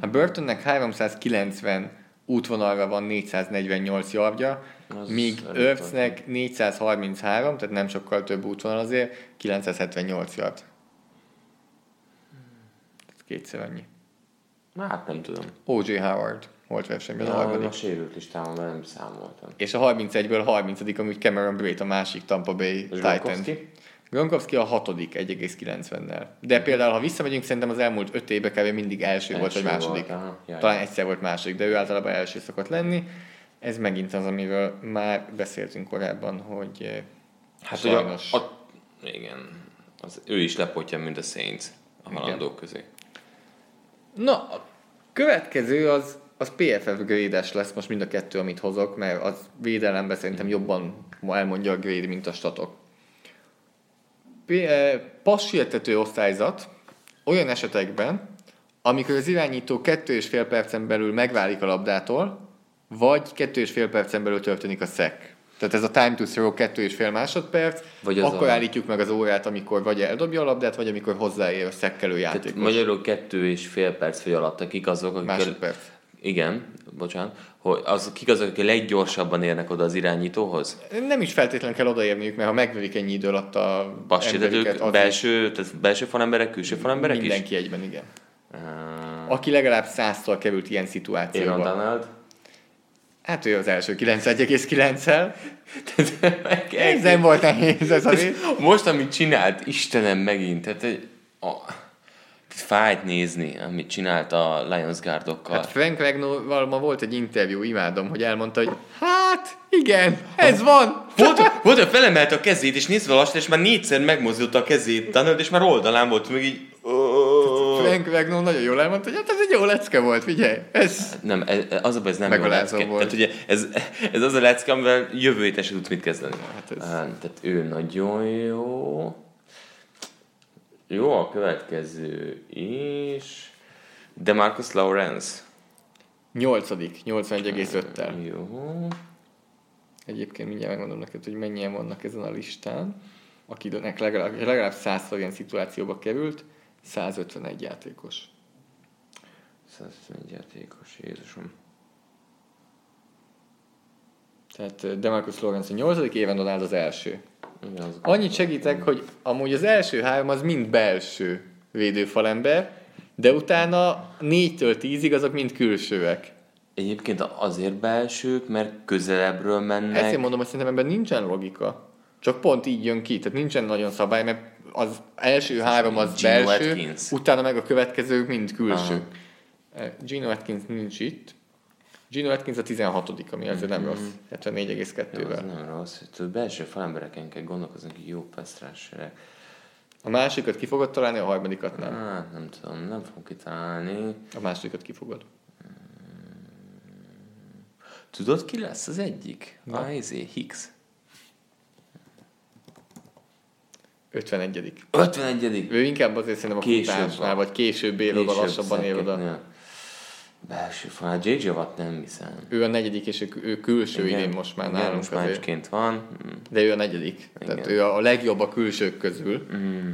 A Burtonnek 390 útvonalra van 448 yardja, Az míg Irvsnek 433, tehát nem sokkal több útvonal azért, 978 yard. Ez kétszer annyi. hát nem tudom. O.J. Howard volt versenyben a Ja, harmadik. a sérült listában nem számoltam. És a 31-ből 30 amúgy Cameron Brate, a másik Tampa Bay És Titan. Gronkowski? A hatodik 1,90-nel. De például, ha visszamegyünk, szerintem az elmúlt öt évben kb. mindig első, volt, vagy Első második. volt, aha. Jaj. Talán egyszer volt második, de ő általában első szokott lenni. Ez megint az, amiről már beszéltünk korábban, hogy eh, Hát, hogy a, sajnos. a, igen, az, ő is lepotja, mint a Saints a halandók közé. Na, a következő az, az PFF grédes lesz most mind a kettő, amit hozok, mert az védelemben szerintem jobban elmondja a grade, mint a statok. Eh, Passértető osztályzat olyan esetekben, amikor az irányító kettő és fél percen belül megválik a labdától, vagy kettő és fél percen belül történik a szek. Tehát ez a time to throw kettő és fél másodperc, Vagy az akkor a- állítjuk meg az órát, amikor vagy eldobja a labdát, vagy amikor hozzáér a szekkelő Tehát játékos. magyarul kettő és fél perc vagy alatt, akik azok, akik... Másodperc. Igen, bocsánat. Hogy az, kik azok, akik leggyorsabban érnek oda az irányítóhoz? Nem is feltétlenül kell odaérniük, mert ha megverik ennyi idő alatt a embereket, Passértetők, az belső, tehát belső falemberek, külső falemberek is? mindenki egyben, igen. Uh, Aki legalább százszor került ilyen Aaron szituációba. Donald. Hát ő az első 91,9-el. Meg- Ez nem volt nehéz ez a. Most, amit csinált, Istenem megint, tehát egy, a, fájt nézni, amit csinált a Lions Guardokkal. Hát Frank Ragnóval ma volt egy interjú, imádom, hogy elmondta, hogy hát igen, ez van. Volt, volt, hogy felemelte a kezét, és nézve lassan, és már négyszer megmozdította a kezét Donald, és már oldalán volt, még így... Frank Ragnó nagyon jól elmondta, hogy hát ez egy jó lecke volt, figyelj. Ez Nem, ez, az a baj, ez nem jó lecke. volt. Tehát ugye ez, ez az a lecke, amivel jövő héten sem tudsz mit kezdeni. Hát ez- Tehát ő nagyon jó. Jó a következő is. De Marcus Lawrence. nyolcadik, 81,5-tel. Jó. Egyébként mindjárt megmondom neked, hogy mennyien vannak ezen a listán, akinek legalább, legalább 100 ilyen szituációba került, 151 játékos. 121 játékos, Jézusom. Tehát eh, Demarcus Lawrence a 8. éven Donald az első. Igen, az Annyit segítek, hogy amúgy az első három az mind belső védőfalember, de utána 4-től 10-ig azok mind külsőek. Egyébként azért belsők, mert közelebbről mennek. Ezt én mondom, hogy szerintem ebben nincsen logika. Csak pont így jön ki, tehát nincsen nagyon szabály, mert az első három az Gino belső, Atkins. utána meg a következők mind külső. Aha. Gino Atkins nincs itt. Gino Atkins a 16 ami azért nem rossz, Jó, 74,2-vel. az nem rossz. Tehát belső falembereken kell gondolkozni, hogy jó pesztrássereg. A másikat ki fogod találni, a harmadikat nem. Hát, nem tudom, nem fogom kitalálni. A másodikat ki fogod. Tudod, ki lesz az egyik? Na. A izé, Hicks. 51 51 Ő inkább azért szerintem a Később futásnál, vagy később ér oda, lassabban ér oda. Belső fal. Hát JJ Watt nem hiszem. Ő a negyedik, és ő, ő külső idén most már igen, nálunk most már egyként van. Mm. De ő a negyedik. Tehát ő a legjobb a külsők közül. Mm.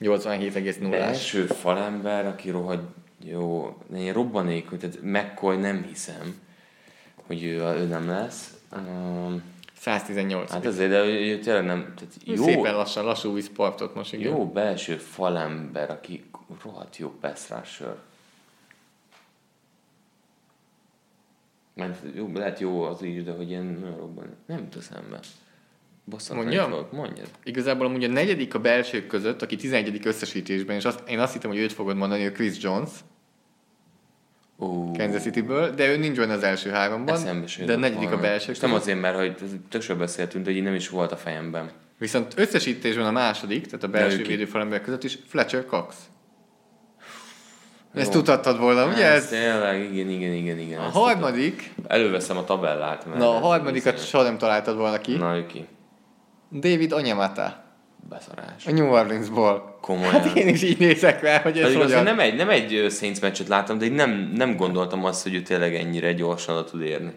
87,0-ás. Belső falember, aki rohadt jó, de én robbanékony, tehát McCoy nem hiszem, hogy ő, ő nem lesz. Um, 118. hát azért, de ő, ő tényleg nem, tehát Jó. Szépen lassan, lassú víz partot most, igen. jó belső falember, aki rohadt jó pass rusher. Mert jó, lehet jó az is, de hogy ilyen nagyon robban. Nem jut eszembe. Bosszant Mondjam? Mondjad. Igazából amúgy a negyedik a belsők között, aki 11. összesítésben, és azt, én azt hittem, hogy őt fogod mondani, hogy Chris Jones, Ó, Kansas City-ből, de ő nincs benne az első háromban, de a negyedik a belsők És nem között. azért, mert hogy többször beszéltünk, de így nem is volt a fejemben. Viszont összesítésben a második, tehát a belső védőfalember között is Fletcher Cox. Ezt Jó. tudhattad volna, ugye? Ez tényleg, igen, igen, igen, igen. a harmadik, tudom. Előveszem a tabellát. Mert na a harmadikat soha nem találtad volna ki. Na, ki? David Onyemata, Beszarás. a New Orleansból. Komolyan. Hát én is így nézek rá, hogy ez Pedig hogyan. nem egy, nem egy Saints meccset láttam, de én nem, nem gondoltam azt, hogy ő tényleg ennyire gyorsan oda tud érni.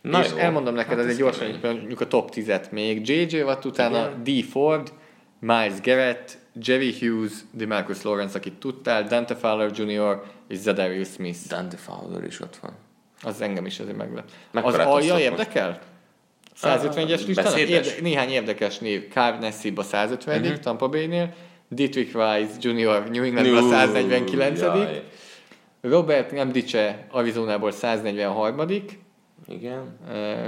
Na és jó. elmondom neked, Hát ez egy gyorsan, mondjuk a top 10-et még. JJ Watt utána Igen. D. Ford, Miles Garrett, Jerry Hughes, DeMarcus Lawrence, akit tudtál, Dante Fowler Jr. és Zadarius Smith. Dante Fowler is ott van. Az engem is azért meglep. Az alja érdekel? 151-es listának? beszédes? Érde, néhány érdekes név. Carl Nassib a 150 Mhm. uh-huh. Tampa Bay-nél, Dietrich Rice Jr. New Englandben a 149 Jaj. Robert Nemdice Arizonából 143 Igen. Uh,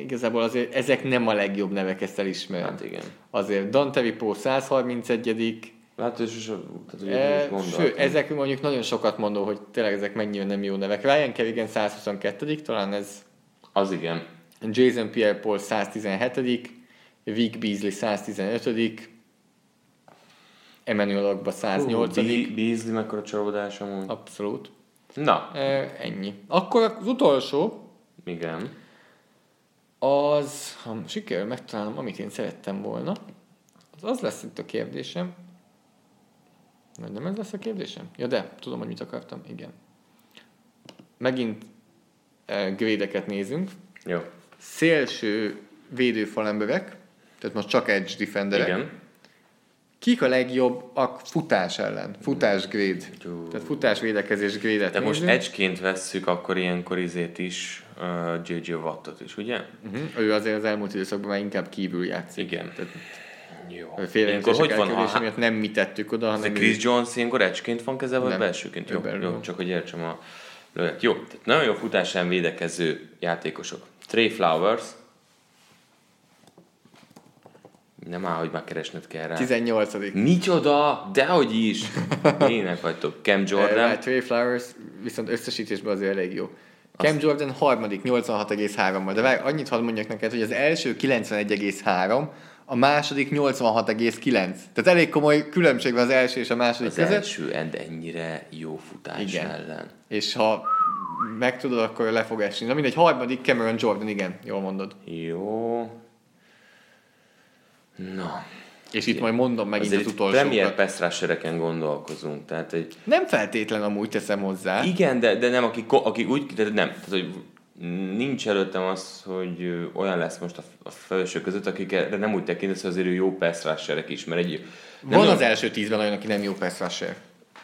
igazából azért ezek nem a legjobb nevek, ezt elismerem. Hát igen. Azért Dante Ripo 131 Hát és, és tehát ugye e. Fő, ezek mondjuk nagyon sokat mondó, hogy tényleg ezek mennyire nem jó nevek. Ryan Kerrigan 122 talán ez Az igen. Jason Pierre-Paul 117 Vic Beasley 115 Emmanuel Ogba 108 Hú, Beasley mekkora csalódás amúgy. Abszolút. Na, E, ennyi. Akkor az utolsó, igen. Az, ha sikerül megtalálnom, amit én szerettem volna, az az lesz itt a kérdésem. Vagy nem ez lesz a kérdésem? Ja, de, tudom, hogy mit akartam. Igen. Megint e, grédeket nézünk. Jó. Szélső védőfalemberek, tehát most csak edge defenderek. Igen. Kik a legjobb a futás ellen? Futás. Jó. Tehát futás védekezés grade-et De most nézünk. edgeként vesszük, akkor ilyenkor izét is, JJ Wattot is, ugye? Uh-huh. Ő azért az elmúlt időszakban már inkább kívül játszik. Igen. Tehát Jó. félreértések hogy van, ha, miatt nem mi tettük oda, hanem Chris ő- Jones ilyenkor edgeként van kezelve, vagy belsőként? Jó, belül jó, csak hogy értsem a Lőhet. Jó, tehát nagyon jó futásán védekező játékosok. Trey Flowers. Nem áll, hogy már keresned kell rá. 18. Micsoda? Dehogy is! Ének vagytok. Cam Jordan. Jordan. Trey Flowers viszont összesítésben azért elég jó. Cam Jordan harmadik 86,3-mal, de várj, annyit hadd mondjak neked, hogy az első 91,3, a második 86,9. Tehát elég komoly különbség van az első és a második Az között. első end ennyire jó futás Igen. ellen. És ha meg tudod, akkor le fog esni. Na mindegy, harmadik Cameron Jordan, igen, jól mondod. Jó. Na. És itt majd mondom megint Azért az itt premier rushereken gondolkozunk. Tehát, hogy Nem feltétlen amúgy teszem hozzá. igen, de, de nem, aki, aki úgy, de nem. Tehát, hogy nincs előttem az, hogy olyan lesz most a, a felső között, akikre nem úgy tekintesz, hogy azért ő jó pass rusherek is, mert egy... Van olyan- az első tízben olyan, aki nem jó pass rusher.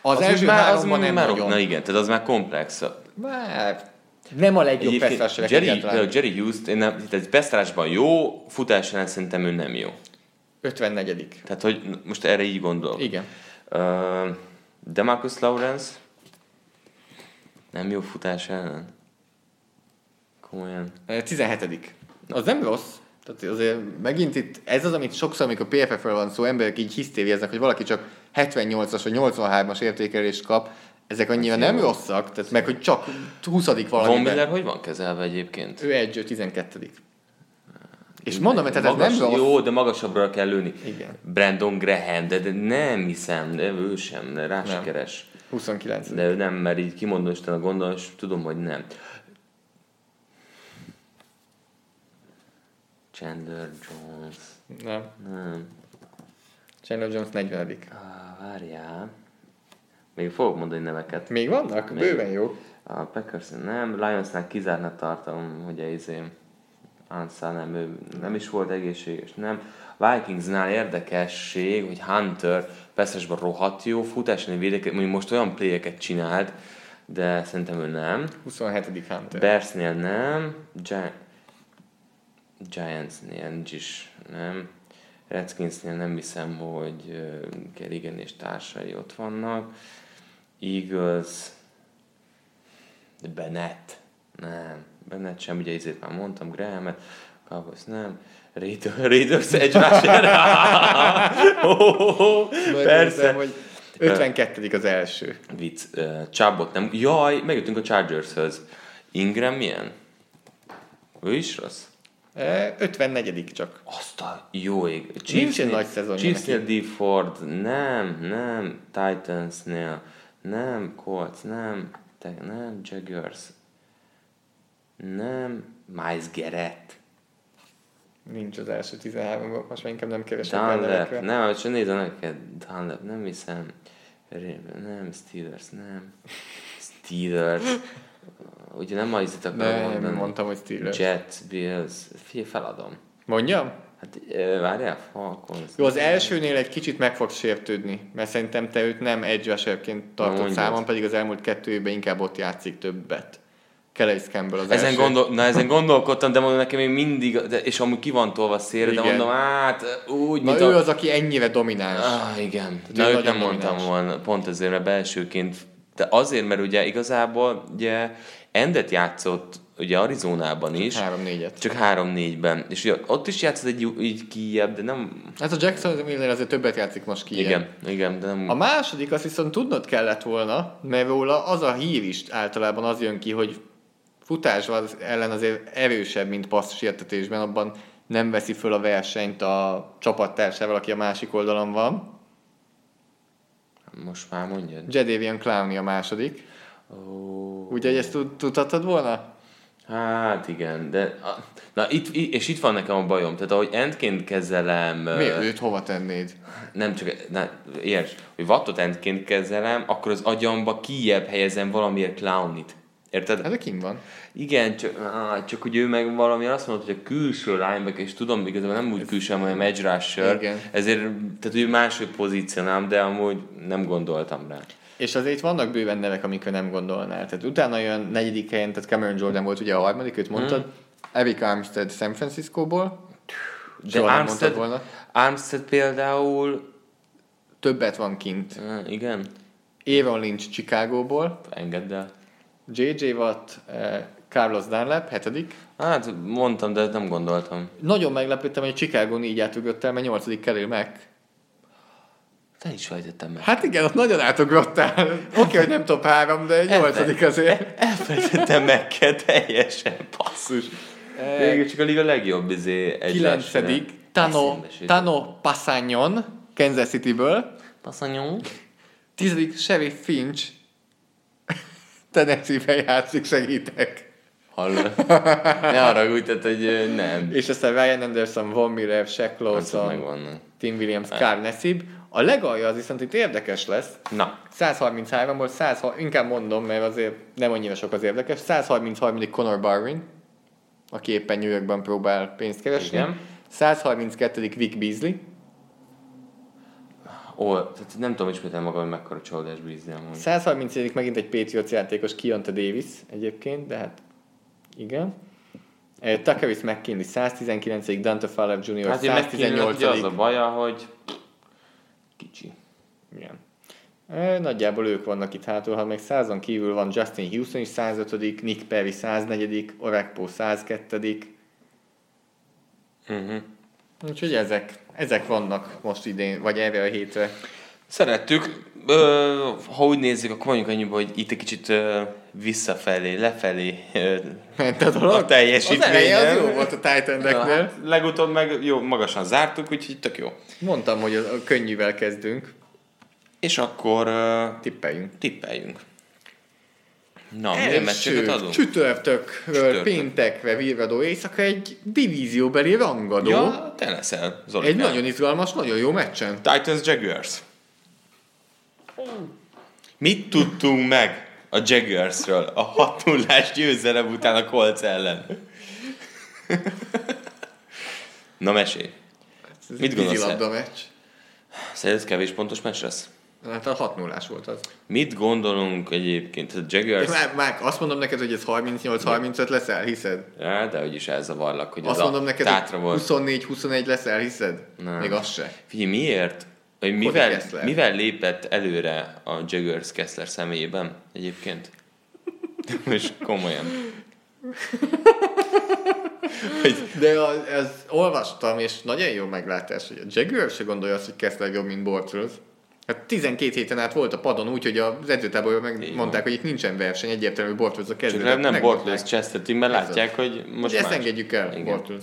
Az, az első már, az nem már, nagyon. Na igen, tehát az már komplex. Már nem a legjobb Egyébként Jerry, egyáltalán. Jerry Hughes, én nem, tehát pass jó, futás ellen szerintem ő nem jó. 54 Tehát, hogy most erre így gondolok. Igen. Uh, Demarcus Lawrence nem jó futás ellen? Komolyan. Ö, 17 Az nem rossz. Tehát azért megint itt, ez az, amit sokszor, amikor PFF-ről van szó, emberek így hisztérieznek, hogy valaki csak 78-as vagy 83-as értékelést kap, ezek annyira nem rosszak, tehát meg, hogy csak 20 Von valamiben. Miller hogy van kezelve egyébként? Ő egy 12 És mondom, hogy tehát ez Magas, nem rossz. Jó, de magasabbra kell lőni. Igen. Brandon Graham, de, de nem hiszem, de ő sem, de rá Nem. keres. 29 De ő nem, mert így kimondom Isten a gondol, és tudom, hogy nem. Chandler Jones. Nem. Nem. Chandler Jones 40 Ah, várjál. Még fogok mondani neveket. Még vannak? Még. Bőven jó. A Packers nem, Lionsnál kizártnak tartom, ugye izé, Ansa nem, ő nem is volt egészséges, nem. Vikingsnál érdekesség, hogy Hunter passzesben rohadt jó, futásni védeket, mondjuk most olyan playeket csinált, de szerintem ő nem. 27. Hunter. Bearsnél nem, Gi- Giantsnél nincs is, nem. Redskinsnél nem hiszem, hogy Kerrigan és társai ott vannak. Eagles, Bennett, nem. Bennett sem, ugye ezért már mondtam, Grahamet, Cowboys nem. Raiders, Raiders egy rusher. Majd Persze. hogy 52. az első. Vicc, uh, Chubbot nem. Jaj, megjöttünk a Chargershöz. Ingram milyen? Ő is rossz? E, 54. csak. Azt a jó ég. Nincsen nagy szezonja Chiefsnél. D. Ford, nem, nem. Titansnél, nem. Colts, nem. Te, nem. Jaguars, nem. Miles Garrett. Nincs az első 13-ban, most már inkább nem keresek Dunlap, nem, csak nézd a neked. Dunlap, nem hiszem. Nem, Steelers, nem. Steelers. Ugye nem ma izit akarom Nem, mondani. mondtam, hogy Steelers. Jets, Bills, figyelj, feladom. Mondjam? Hát várjál, Falcons. Jó, az elsőnél egy kicsit meg fogsz sértődni, mert szerintem te őt nem edge rusherként számon, pedig az elmúlt kettő évben inkább ott játszik többet. Calais Campbell az Ezen, első. gondol, na, ezen gondolkodtam, de mondom nekem még mindig, de, és amúgy ki van tolva szélre, de mondom, hát úgy, Na mint ő a... az, aki ennyire domináns. Ah, igen. ő Na, őt nem mondtam domináns. volna, pont ezért, mert belsőként. De azért, mert ugye igazából ugye Endet játszott ugye Arizonában is, Három négyet. csak 3-4-ben. És ugye ott is játszott egy így kijebb, de nem... Hát a Jackson Miller azért többet játszik most ki. Igen, igen, de nem... A második azt viszont tudnod kellett volna, mert róla az a hír is általában az jön ki, hogy futás az ellen azért erősebb, mint passz sértetésben, abban nem veszi föl a versenyt a csapattársával, aki a másik oldalon van. Most már mondjad. Jadavian Clowney a második. Ó, Ugye, hogy ezt tud, tudhatod volna? hát igen, de... Na, itt, és itt van nekem a bajom. Tehát ahogy endként kezelem... Mi? Őt hova tennéd? nem csak, na, érts, hogy wattot endként kezelem, akkor az agyamba kijebb helyezem valamiért clownit. Érted? Hát kim van. Igen, csak, á, csak hogy ő meg valami azt mondta, hogy a külső lineback, és tudom, igazából nem úgy külső, hanem edge rusher, Igen. ezért, tehát ő máshogy pozícionálom, de amúgy nem gondoltam rá. És azért vannak bőven nevek, amikre nem gondolnál. Tehát utána jön negyedik helyen, tehát Cameron Jordan volt ugye a harmadik, őt mondtad. Hmm. Eric Armstead San Franciscóból. De Soha Armstead, volna. Armstead például, Többet van kint. igen, Aaron Lynch Chicagóból. engedd el. J.J. Watt, eh, Carlos Dunlap, hetedik. Hát mondtam, de nem gondoltam. Nagyon meglepődtem, hogy Chicago így átugrott el, mert nyolcadik Khalil Mack. Te is fejtettem meg. Hát igen, ott nagyon átugrottál. Oké, okay, hogy nem top három, de nyolcadik azért. Elfelejtettem meg kell teljesen, basszus. Végül csak a liga legjobb izé egy Kilencedik, Tano, Tano Passanyon, Kansas City-ből. Passzanyom. Tizedik, Sheriff Finch, Tennessee-ben játszik, segítek. Hallod? Ne haragudj, tehát, hogy nem. És aztán Ryan Anderson, Von Miller, Shaq Azok Lawson. Tim Williams, Carl Nassib. A legalja az viszont itt érdekes lesz. Na, 133-ból 100, inkább mondom, mert azért nem annyira sok az érdekes. 133. Conor Barwin, aki éppen New Yorkban próbál pénzt keresni. Igen. 132. Vic Beasley. Ó, tehát nem tudom ismételni magam, hogy mekkora bízni amúgy. 130. megint egy Patriots játékos, Keonta Davis egyébként, de hát igen. Eh, Takaris McKinley 119. Dante Fowler Jr. Hát én megkínálok, 118. ugye az a baja, hogy kicsi. Igen. Nagyjából ők vannak itt hátul, ha még százon kívül van Justin Houston is 105 Nick Perry 104 Orakpo 102 Uh-huh. Úgyhogy ezek, ezek vannak most idén, vagy erre a hétre. Szerettük, ö, ha úgy nézzük, akkor mondjuk annyiba, hogy itt egy kicsit ö, visszafelé, lefelé ö, Ment a dolog? a teljesítmény. Az eleje az jó volt a titan hát, legutóbb meg jó, magasan zártuk, úgyhogy tök jó. Mondtam, hogy a könnyűvel kezdünk. És akkor ö, Tippeljünk. tippeljünk. Na, milyen meccseket adunk? Csütörtökről Csütörtök. péntekre virradó éjszaka egy divízióbeli rangadó. Ja, te leszel, Zoli. egy nagyon izgalmas, nagyon jó meccsen. Titans Jaguars. Mit tudtunk meg a Jaguarsről a 6 0 győzelem után a Colts ellen? Na mesélj. Ez Mit gondolsz vízilabda meccs. Szerinted kevés pontos meccs lesz? Hát a 6 0 volt az. Mit gondolunk egyébként? A Jaguars... Már, már azt mondom neked, hogy ez 38-35 lesz, elhiszed? Ja, de hogy is elzavarlak, hogy Azt ez mondom a neked, tátra hogy volt. 24-21 lesz, elhiszed? Nem. Még az se. Figyelj, miért? Vagy mivel, mivel lépett előre a Jaguars Kessler személyében egyébként? Most komolyan. De az, az, olvastam, és nagyon jó meglátás, hogy a Jaguar se gondolja azt, hogy Kessler jobb, mint Bortles. Hát 12 héten át volt a padon úgy, hogy az edzőtáborban megmondták, hogy itt nincsen verseny, egyértelmű, Bortles a Csak kezdő. nem, nem. Bortles cseszteti, mert Ez látják, hogy most ezt más. engedjük el. Bortles.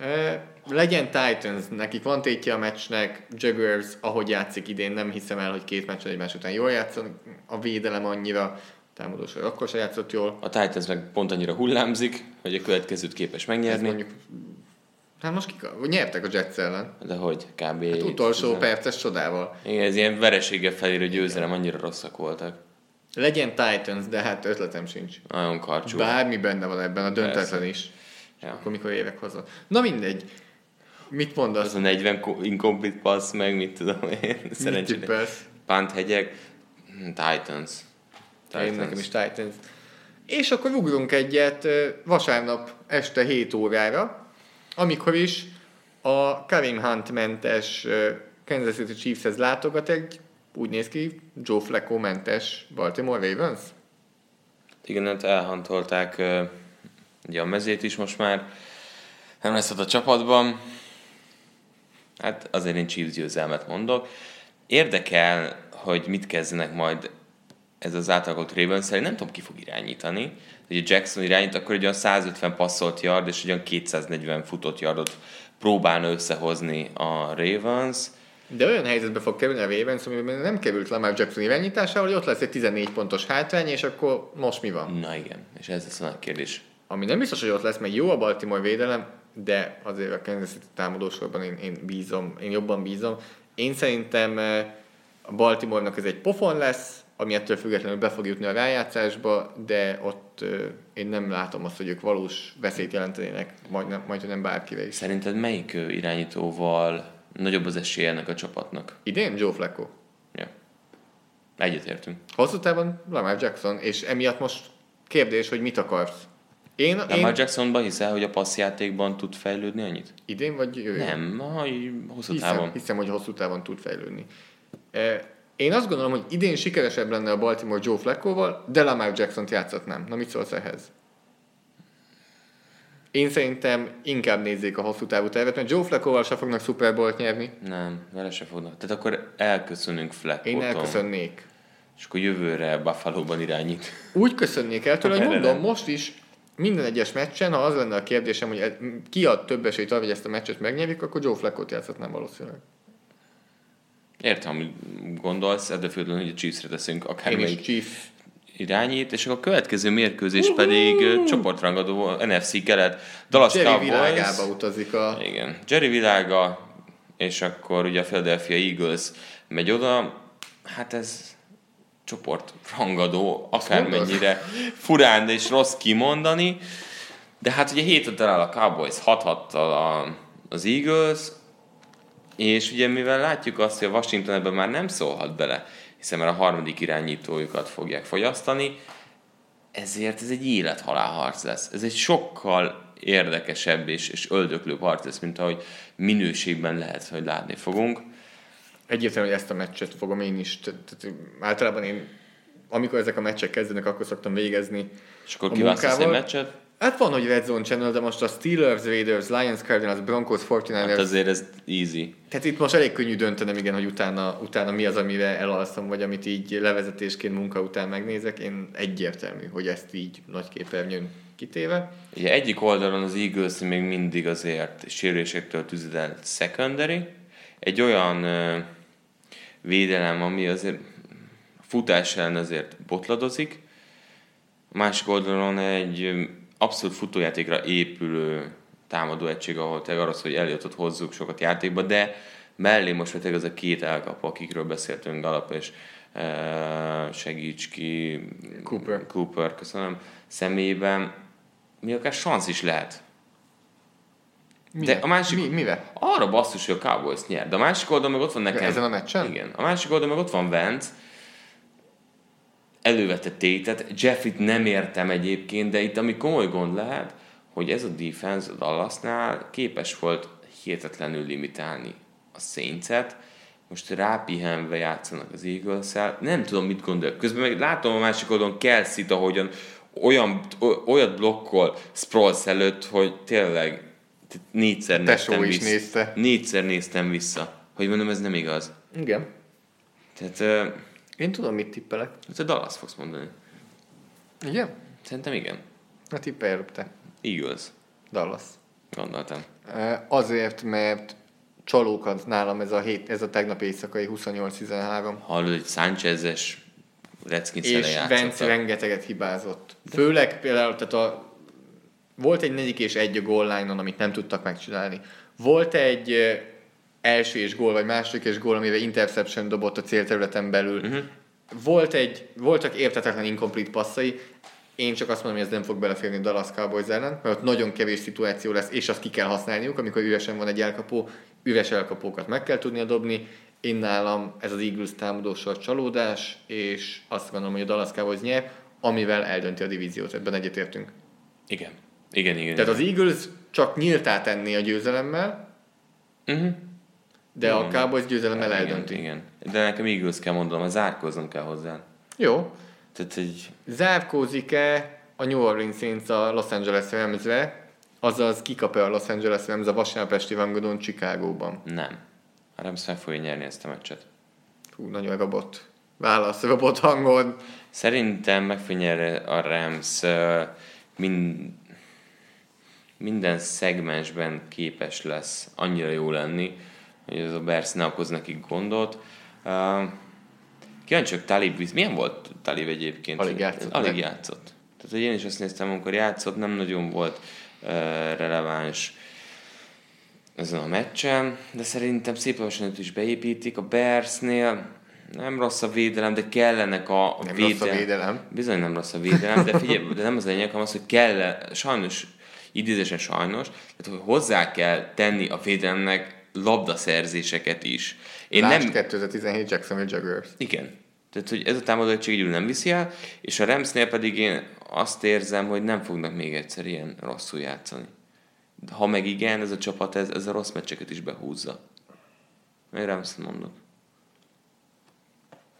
E, legyen Titans, nekik van tétje a meccsnek, Jaguars, ahogy játszik idén, nem hiszem el, hogy két meccsen egymás után jól játszanak, a védelem annyira, támadósor akkor se játszott jól. A Titans meg pont annyira hullámzik, hogy a következőt képes Ez megnyerni. mondjuk, hát most kik, nyertek a Jets ellen. De hogy? Kb. Hát utolsó tizen- perces csodával. Igen, ez ilyen vereséggel felérő győzelem, annyira rosszak voltak. Legyen Titans, de hát ötletem sincs. Nagyon karcsú. Bármi benne van ebben, a döntetlen Persze. is. Ja. Akkor mikor évek haza. Na mindegy. Mit mondasz? Az a 40 ko- incomplete pass, meg mit tudom én. Szerencsére. tippelsz? Pánt hegyek. Hm, Titans. Én nekem is Titans. És akkor ugrunk egyet vasárnap este 7 órára, amikor is a Karim Hunt mentes Kansas City Chiefshez látogat egy, úgy néz ki, Joe Flacco mentes Baltimore Ravens. Igen, hát elhantolták ugye a mezét is most már. Nem lesz ott a csapatban. Hát azért én Chiefs győzelmet mondok. Érdekel, hogy mit kezdenek majd ez az átalakult Ravens szerint nem tudom, ki fog irányítani. Hogy Jackson irányít, akkor egy olyan 150 passzolt yard és egy olyan 240 futott yardot próbálna összehozni a Ravens. De olyan helyzetbe fog kerülni a Ravens, amiben nem került Lamar Jackson irányításával, hogy ott lesz egy 14 pontos hátrány, és akkor most mi van? Na igen, és ez lesz a nagy kérdés. Ami nem biztos, hogy ott lesz, meg jó a Baltimore védelem, de azért a Kansas City támadósorban én, én bízom, én jobban bízom. Én szerintem eh, a Baltimore-nak ez egy pofon lesz, ami ettől függetlenül be fog jutni a rájátszásba, de ott én nem látom azt, hogy ők valós veszélyt jelentenének, majd, nem, majd hogy nem bárkire is. Szerinted melyik irányítóval nagyobb az esélye ennek a csapatnak? Idén Joe Flacco. Ja. Egyetértünk. Hosszú távon Lamar Jackson, és emiatt most kérdés, hogy mit akarsz. Én, De én Jacksonban hiszel, hogy a passzjátékban tud fejlődni annyit? idén vagy jövő? Nem, ha hosszú Hiszem, távon. hiszem, hogy hosszú távon tud fejlődni. E, Én azt gondolom, hogy idén sikeresebb lenne a Baltimore Joe Flacco-val, de Lamar Jackson-t játszatnám. Na mit szólsz ehhez? Én szerintem inkább nézzék a hosszú távú tervet, mert Joe Flacco-val se fognak Super Bowl-t nyerni. Nem, vele se fognak. Tehát akkor elköszönünk Fleckotton. Én elköszönnék. És akkor jövőre Buffalo-ban irányít. Úgy köszönnék el tőle, hogy mondom, most is minden egyes meccsen, ha az lenne a kérdésem, hogy ki ad több esélyt arra, hogy ezt a meccset megnyerjük, akkor Joe Flacco-t játszhatnám valószínűleg. Értem, amit gondolsz, hogy a Chiefs-re teszünk akármelyik Chief. irányít, és akkor a következő mérkőzés pedig uh, csoportrangadó NFC kelet, Dallas Jerry Cowboys. világába utazik a... Igen, Jerry világa, és akkor ugye a Philadelphia Eagles megy oda, hát ez csoport rangadó, akármennyire furán és rossz kimondani, de hát ugye héten talál a Cowboys, hathattal a, az Eagles, és ugye mivel látjuk azt, hogy a Washington ebben már nem szólhat bele, hiszen már a harmadik irányítójukat fogják fogyasztani, ezért ez egy élethalál harc lesz. Ez egy sokkal érdekesebb és, és öldöklőbb harc lesz, mint ahogy minőségben lehet, hogy látni fogunk. Egyértelmű, hogy ezt a meccset fogom én is. Tehát, általában én, amikor ezek a meccsek kezdenek, akkor szoktam végezni És akkor kiválasztasz egy meccset? Hát van, hogy Red Zone Channel, de most a Steelers, Raiders, Lions, Cardinals, Broncos, 49ers. Hát azért ez easy. Tehát itt most elég könnyű döntenem, igen, hogy utána, utána mi az, amire elalszom, vagy amit így levezetésként munka után megnézek. Én egyértelmű, hogy ezt így nagy képernyőn kitéve. Ugye egyik oldalon az Eagles még mindig azért sérülésektől tüzedelt secondary, egy olyan ö, védelem, ami azért futás ellen azért botladozik, a másik oldalon egy abszolút futójátékra épülő támadó egység, ahol tényleg arra hogy Elliotot hozzuk sokat játékba, de mellé most tényleg az a két elkapó, akikről beszéltünk, Galap és uh, segíts ki, Cooper. Cooper, köszönöm, személyében, mi akár szansz is lehet. De a másik, Mi, mivel? arra basszus, hogy a Cowboys nyer. De a másik oldalon meg ott van nekem... Ezen a meccsen? Igen. A másik oldalon meg ott van Vance, elővette tétet. Jeffrey-t nem értem egyébként, de itt ami komoly gond lehet, hogy ez a defense a Dallasnál képes volt hihetetlenül limitálni a Saints-et, most rápihenve játszanak az eagles nem tudom, mit gondolok. Közben meg látom a másik oldalon Kelsey-t, ahogyan olyan, olyat blokkol Sproles előtt, hogy tényleg négyszer Tesó néztem is vissza. nézte. Négyszer néztem vissza. Hogy mondom, ez nem igaz. Igen. Tehát, Én tudom, mit tippelek. hát a Dallas fogsz mondani. Igen? Szerintem igen. Na tippelj előbb te. Eagles. Dallas. Gondoltam. Azért, mert csalókat nálam ez a, hét, ez a tegnap éjszakai 28-13. Hallod, egy Sánchez-es Redskins És Vence rengeteget hibázott. Főleg például, tehát a, volt egy negyedik és egy a goal line-on, amit nem tudtak megcsinálni. Volt egy első és gól, vagy második és gól, amivel interception dobott a célterületen belül. Uh-huh. Volt egy, voltak értetetlen incomplete passzai. Én csak azt mondom, hogy ez nem fog beleférni a Dallas Cowboys ellen, mert ott nagyon kevés szituáció lesz, és azt ki kell használniuk, amikor üresen van egy elkapó, üres elkapókat meg kell tudnia dobni. Én nálam ez az Eagles támadósor csalódás, és azt gondolom, hogy a Dallas Cowboys nyer, amivel eldönti a divíziót, ebben egyetértünk. Igen. Igen, igen. Tehát az Eagles csak nyíltá tenni a győzelemmel, Uh-huh. De a Cowboys győzelemmel igen, eldönti. igen. De nekem Eagles kell mondanom, zárkóznom kell hozzá. Jó. Tehát egy... Zárkózik-e a New Orleans Saints a Los Angeles Ramsre, azaz kikap-e a Los Angeles Rams a vasárnap esti rangadón Chicagóban? Nem. A Rams meg fogja nyerni ezt a meccset. Hú, nagyon robot. Válasz, robot hangon. Szerintem meg fogja nyerni a Rams uh, mind, minden szegmensben képes lesz annyira jó lenni, hogy ez a Bears ne okoz nekik gondot. Uh, Kíváncsi vagyok, Talib, visz- milyen volt Talib egyébként? Alig játszott Alig játszott. Tehát, hogy én is azt néztem, amikor játszott, nem nagyon volt uh, releváns ezen a meccsen, de szerintem szép lassan őt is beépítik. A Bearsnél nem rossz a védelem, de kellenek a Nem rossz a védelem. Bizony nem rossz a védelem, de figyelj, de nem az lényeg, hanem az, hogy kell, sajnos, idézésen sajnos, tehát hogy hozzá kell tenni a védelemnek labdaszerzéseket is. Én Lásd nem, 2017 Jacksonville Jaguars. igen. Tehát, hogy ez a támadó egység egyedül nem viszi el, és a Ramsnél pedig én azt érzem, hogy nem fognak még egyszer ilyen rosszul játszani. Ha meg igen, ez a csapat, ez, ez a rossz meccseket is behúzza. Én Rams mondok.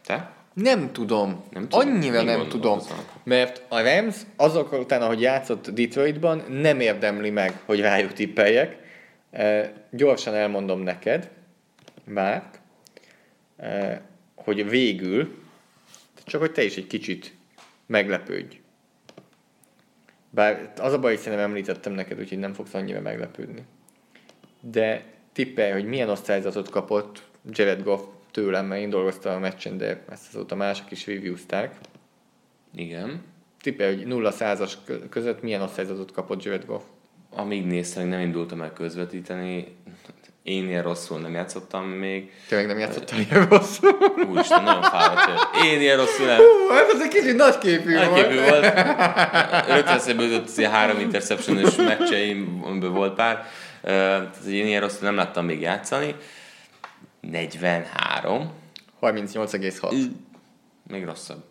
Te? Nem tudom. Nem tudom. Annyira Mi nem tudom. Mert a Rams azok után, ahogy játszott Detroitban, nem érdemli meg, hogy rájuk tippeljek. E, gyorsan elmondom neked, Márk, e, hogy végül, csak hogy te is egy kicsit meglepődj. Bár az a baj, hogy szerintem említettem neked, úgyhogy nem fogsz annyira meglepődni. De tippelj, hogy milyen osztályzatot kapott Jared Goff tőlem, mert én dolgoztam a meccsen, de ezt azóta mások is reviewzták. Igen. Tippelj, hogy 0-100-as között milyen osztályzatot kapott Jared Goff. Amíg néztem, nem indultam el közvetíteni. Én ilyen rosszul nem játszottam még. Te meg nem játszottál ilyen rosszul. Úristen, nagyon fáradt. Én ilyen rosszul nem. Hú, ez egy kicsit nagyképű Nagyképű volt. volt. Rögtön eszembe jutott ilyen három interception meccseim, amiből volt pár. Tehát én ilyen rosszul nem láttam még játszani. 43. 38,6. Még rosszabb.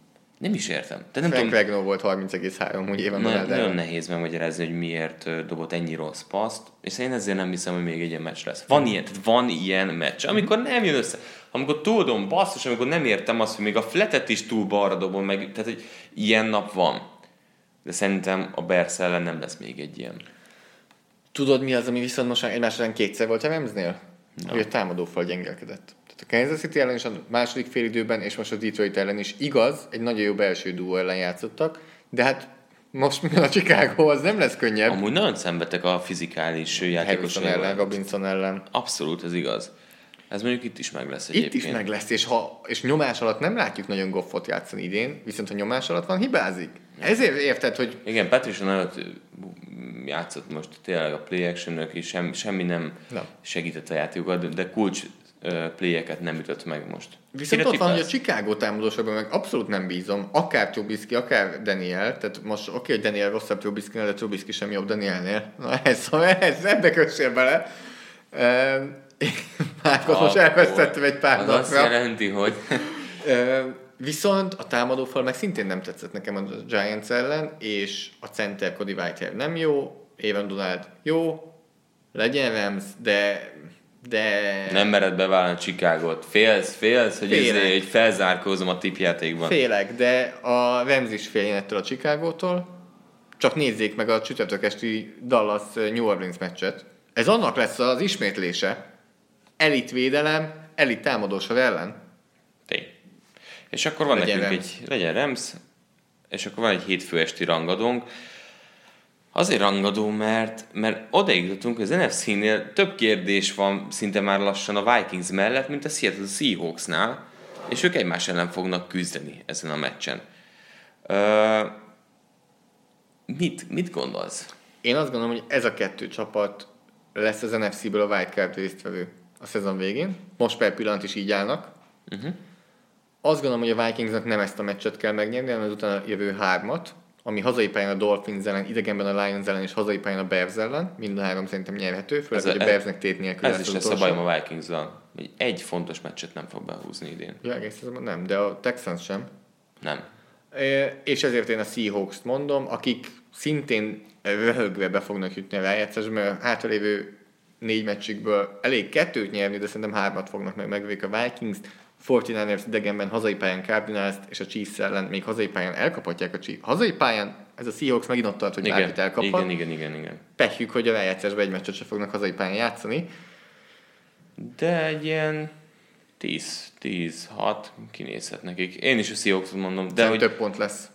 Nem is értem. Tehát nem Frank tudom, Regno volt 30,3, úgy éven nagyon, nagyon nehéz megmagyarázni, hogy miért dobott ennyi rossz paszt, és én ezért nem hiszem, hogy még egy ilyen meccs lesz. Van ilyen, tehát van ilyen meccs, amikor nem jön össze. Amikor tudom, basszus, amikor nem értem azt, hogy még a fletet is túl balra dobom meg, tehát hogy ilyen nap van. De szerintem a Bears ellen nem lesz még egy ilyen. Tudod mi az, ami viszont most egymás ellen kétszer volt a Ramsnél? No. Hogy a támadófal gyengelkedett. A Kansas City ellen is a második fél időben, és most a Detroit ellen is igaz, egy nagyon jó belső duó ellen játszottak, de hát most mi a Chicago, az nem lesz könnyebb. Amúgy nagyon szenvedtek a fizikális Harrison játékosaival. ellen, Robinson ellen. Abszolút, ez igaz. Ez mondjuk itt is meg lesz Itt egyébként. is meg lesz, és, ha, és nyomás alatt nem látjuk nagyon Goffot játszani idén, viszont ha nyomás alatt van, hibázik. Ezért érted, hogy Igen, Patricia nagyot játszott most tényleg a play action és sem, semmi nem Nem. segített a játékokat, de kulcs ö, playeket nem ütött meg most. Viszont Kire ott van, hogy a? Chicago támadósokban meg abszolút nem bízom, akár Trubisky, akár Daniel, tehát most oké, hogy Daniel rosszabb trubisky de Trubisky sem jobb Danielnél. Na ez, ez ebbe kössél bele. Márkot most elvesztettem egy pár Az azt napra. jelenti, hogy Viszont a támadófal meg szintén nem tetszett nekem a Giants ellen, és a center Cody Whitehair nem jó, Evan Donald jó, legyen Rams, de, de nem mered bevállalni Chicagot. Félsz, félsz, hogy, Félek. ezért, hogy felzárkózom a tipjátékban. Félek, de a Rams is féljen ettől a Chicagótól. Csak nézzék meg a csütörtök esti Dallas New Orleans meccset. Ez annak lesz az ismétlése. Elit védelem, elit támadósor ellen. Tény. És akkor van Legyen nekünk Rams. egy, legyen Rams, és akkor van egy hétfő esti rangadónk. Azért rangadó, mert, mert odaig jutottunk, hogy az NFC-nél több kérdés van szinte már lassan a Vikings mellett, mint a Seattle Seahawksnál, és ők egymás ellen fognak küzdeni ezen a meccsen. Ö, mit, mit gondolsz? Én azt gondolom, hogy ez a kettő csapat lesz az NFC-ből a wildcard résztvevő a szezon végén. Most per pillanat is így állnak. Uh-huh. Azt gondolom, hogy a Vikingsnak nem ezt a meccset kell megnyerni, hanem az utána jövő hármat, ami hazai pályán a Dolphins ellen, idegenben a Lions ellen és hazai pályán a Bears ellen. Mind a három szerintem nyerhető, főleg, Ez a- hogy a Bearsnek tét nélkül Ez is lesz a bajom a vikings hogy egy fontos meccset nem fog behúzni idén. Ja, egész nem, de a Texans sem. Nem. É, És ezért én a Seahawks-t mondom, akik szintén röhögve be fognak jutni a rájátszásba, mert a hátralévő négy meccsükből elég kettőt nyerni, de szerintem hármat fognak meg megvék a Vikings, 49ers idegenben hazai pályán cardinals és a Chiefs ellen még hazai pályán elkaphatják a Chiefs. Hazai pályán ez a Seahawks megint ott tart, hogy Igen, bárkit elkaphat. igen, igen, igen, igen. Pehjük, hogy a rájátszásban egy meccset se fognak hazai pályán játszani. De egy ilyen 10-6 kinézhet nekik. Én is a seahawks mondom, de hogy... több pont lesz.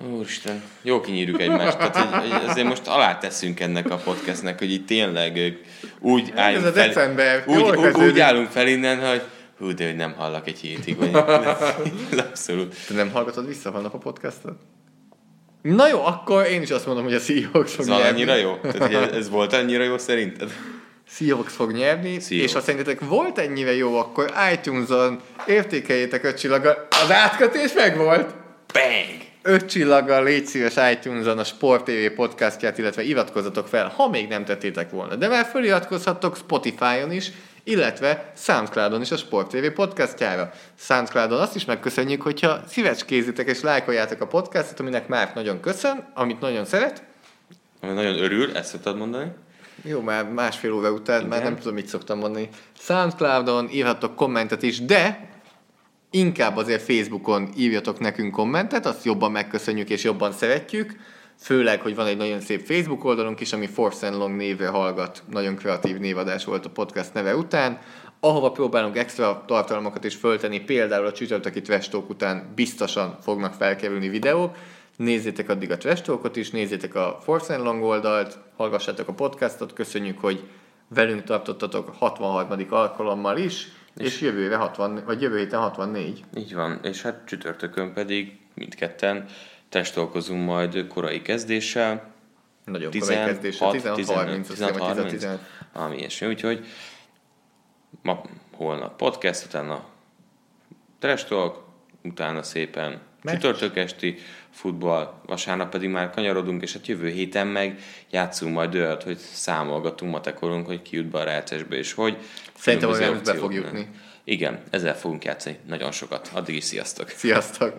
Úristen, jó kinyírjuk egymást. Tehát, hogy, hogy azért most aláteszünk ennek a podcastnek, hogy itt tényleg úgy álljunk a fel, december, úgy, úgy, úgy, állunk fel innen, hogy hú, de hogy nem hallak egy hétig. Vagy, ez abszolút. Te nem hallgatod vissza holnap a podcastot? Na jó, akkor én is azt mondom, hogy a Seahawks fog Ez nyerni. annyira jó? Tehát, ez, ez volt annyira jó szerinted? Seahawks fog nyerni, Seahawks. és ha szerintetek volt ennyire jó, akkor iTunes-on értékeljétek öt csillaggal. Az átkötés meg volt! Bang! Öt csillaggal légy szíves iTunes-on a Sport TV podcastját, illetve iratkozzatok fel, ha még nem tettétek volna. De már feliratkozhattok Spotify-on is, illetve Soundcloud-on is a Sport TV podcastjára. Soundcloud-on azt is megköszönjük, hogyha szívecskézitek és lájkoljátok a podcastot, aminek már nagyon köszön, amit nagyon szeret. Ami Nagyon örül, ezt szoktad mondani. Jó, már másfél óra után, már Igen. nem tudom, mit szoktam mondani. Soundcloud-on írhattok kommentet is, de inkább azért Facebookon írjatok nekünk kommentet, azt jobban megköszönjük és jobban szeretjük. Főleg, hogy van egy nagyon szép Facebook oldalunk is, ami Force and Long névre hallgat. Nagyon kreatív névadás volt a podcast neve után ahova próbálunk extra tartalmakat is föltenni, például a csütörtöki trash után biztosan fognak felkerülni videók. Nézzétek addig a trash is, nézzétek a Force and Long oldalt, hallgassátok a podcastot, köszönjük, hogy velünk tartottatok 63. alkalommal is, és, és jövőre 60, vagy jövő héten 64. Így van, és hát csütörtökön pedig mindketten testolkozunk majd korai kezdéssel. Nagyon 16, korai kezdéssel, 16-30, 16, 16, ami ilyesmi, úgyhogy ma, holnap podcast, utána trash talk, utána szépen Meccs. csütörtök esti futball, vasárnap pedig már kanyarodunk, és hát jövő héten meg játszunk majd olyat, hogy számolgatunk, matekolunk, hogy ki jut be a rácesbe, és hogy. Szerintem olyan be fog jutni. Igen, ezzel fogunk játszani nagyon sokat. Addig is sziasztok! Sziasztok!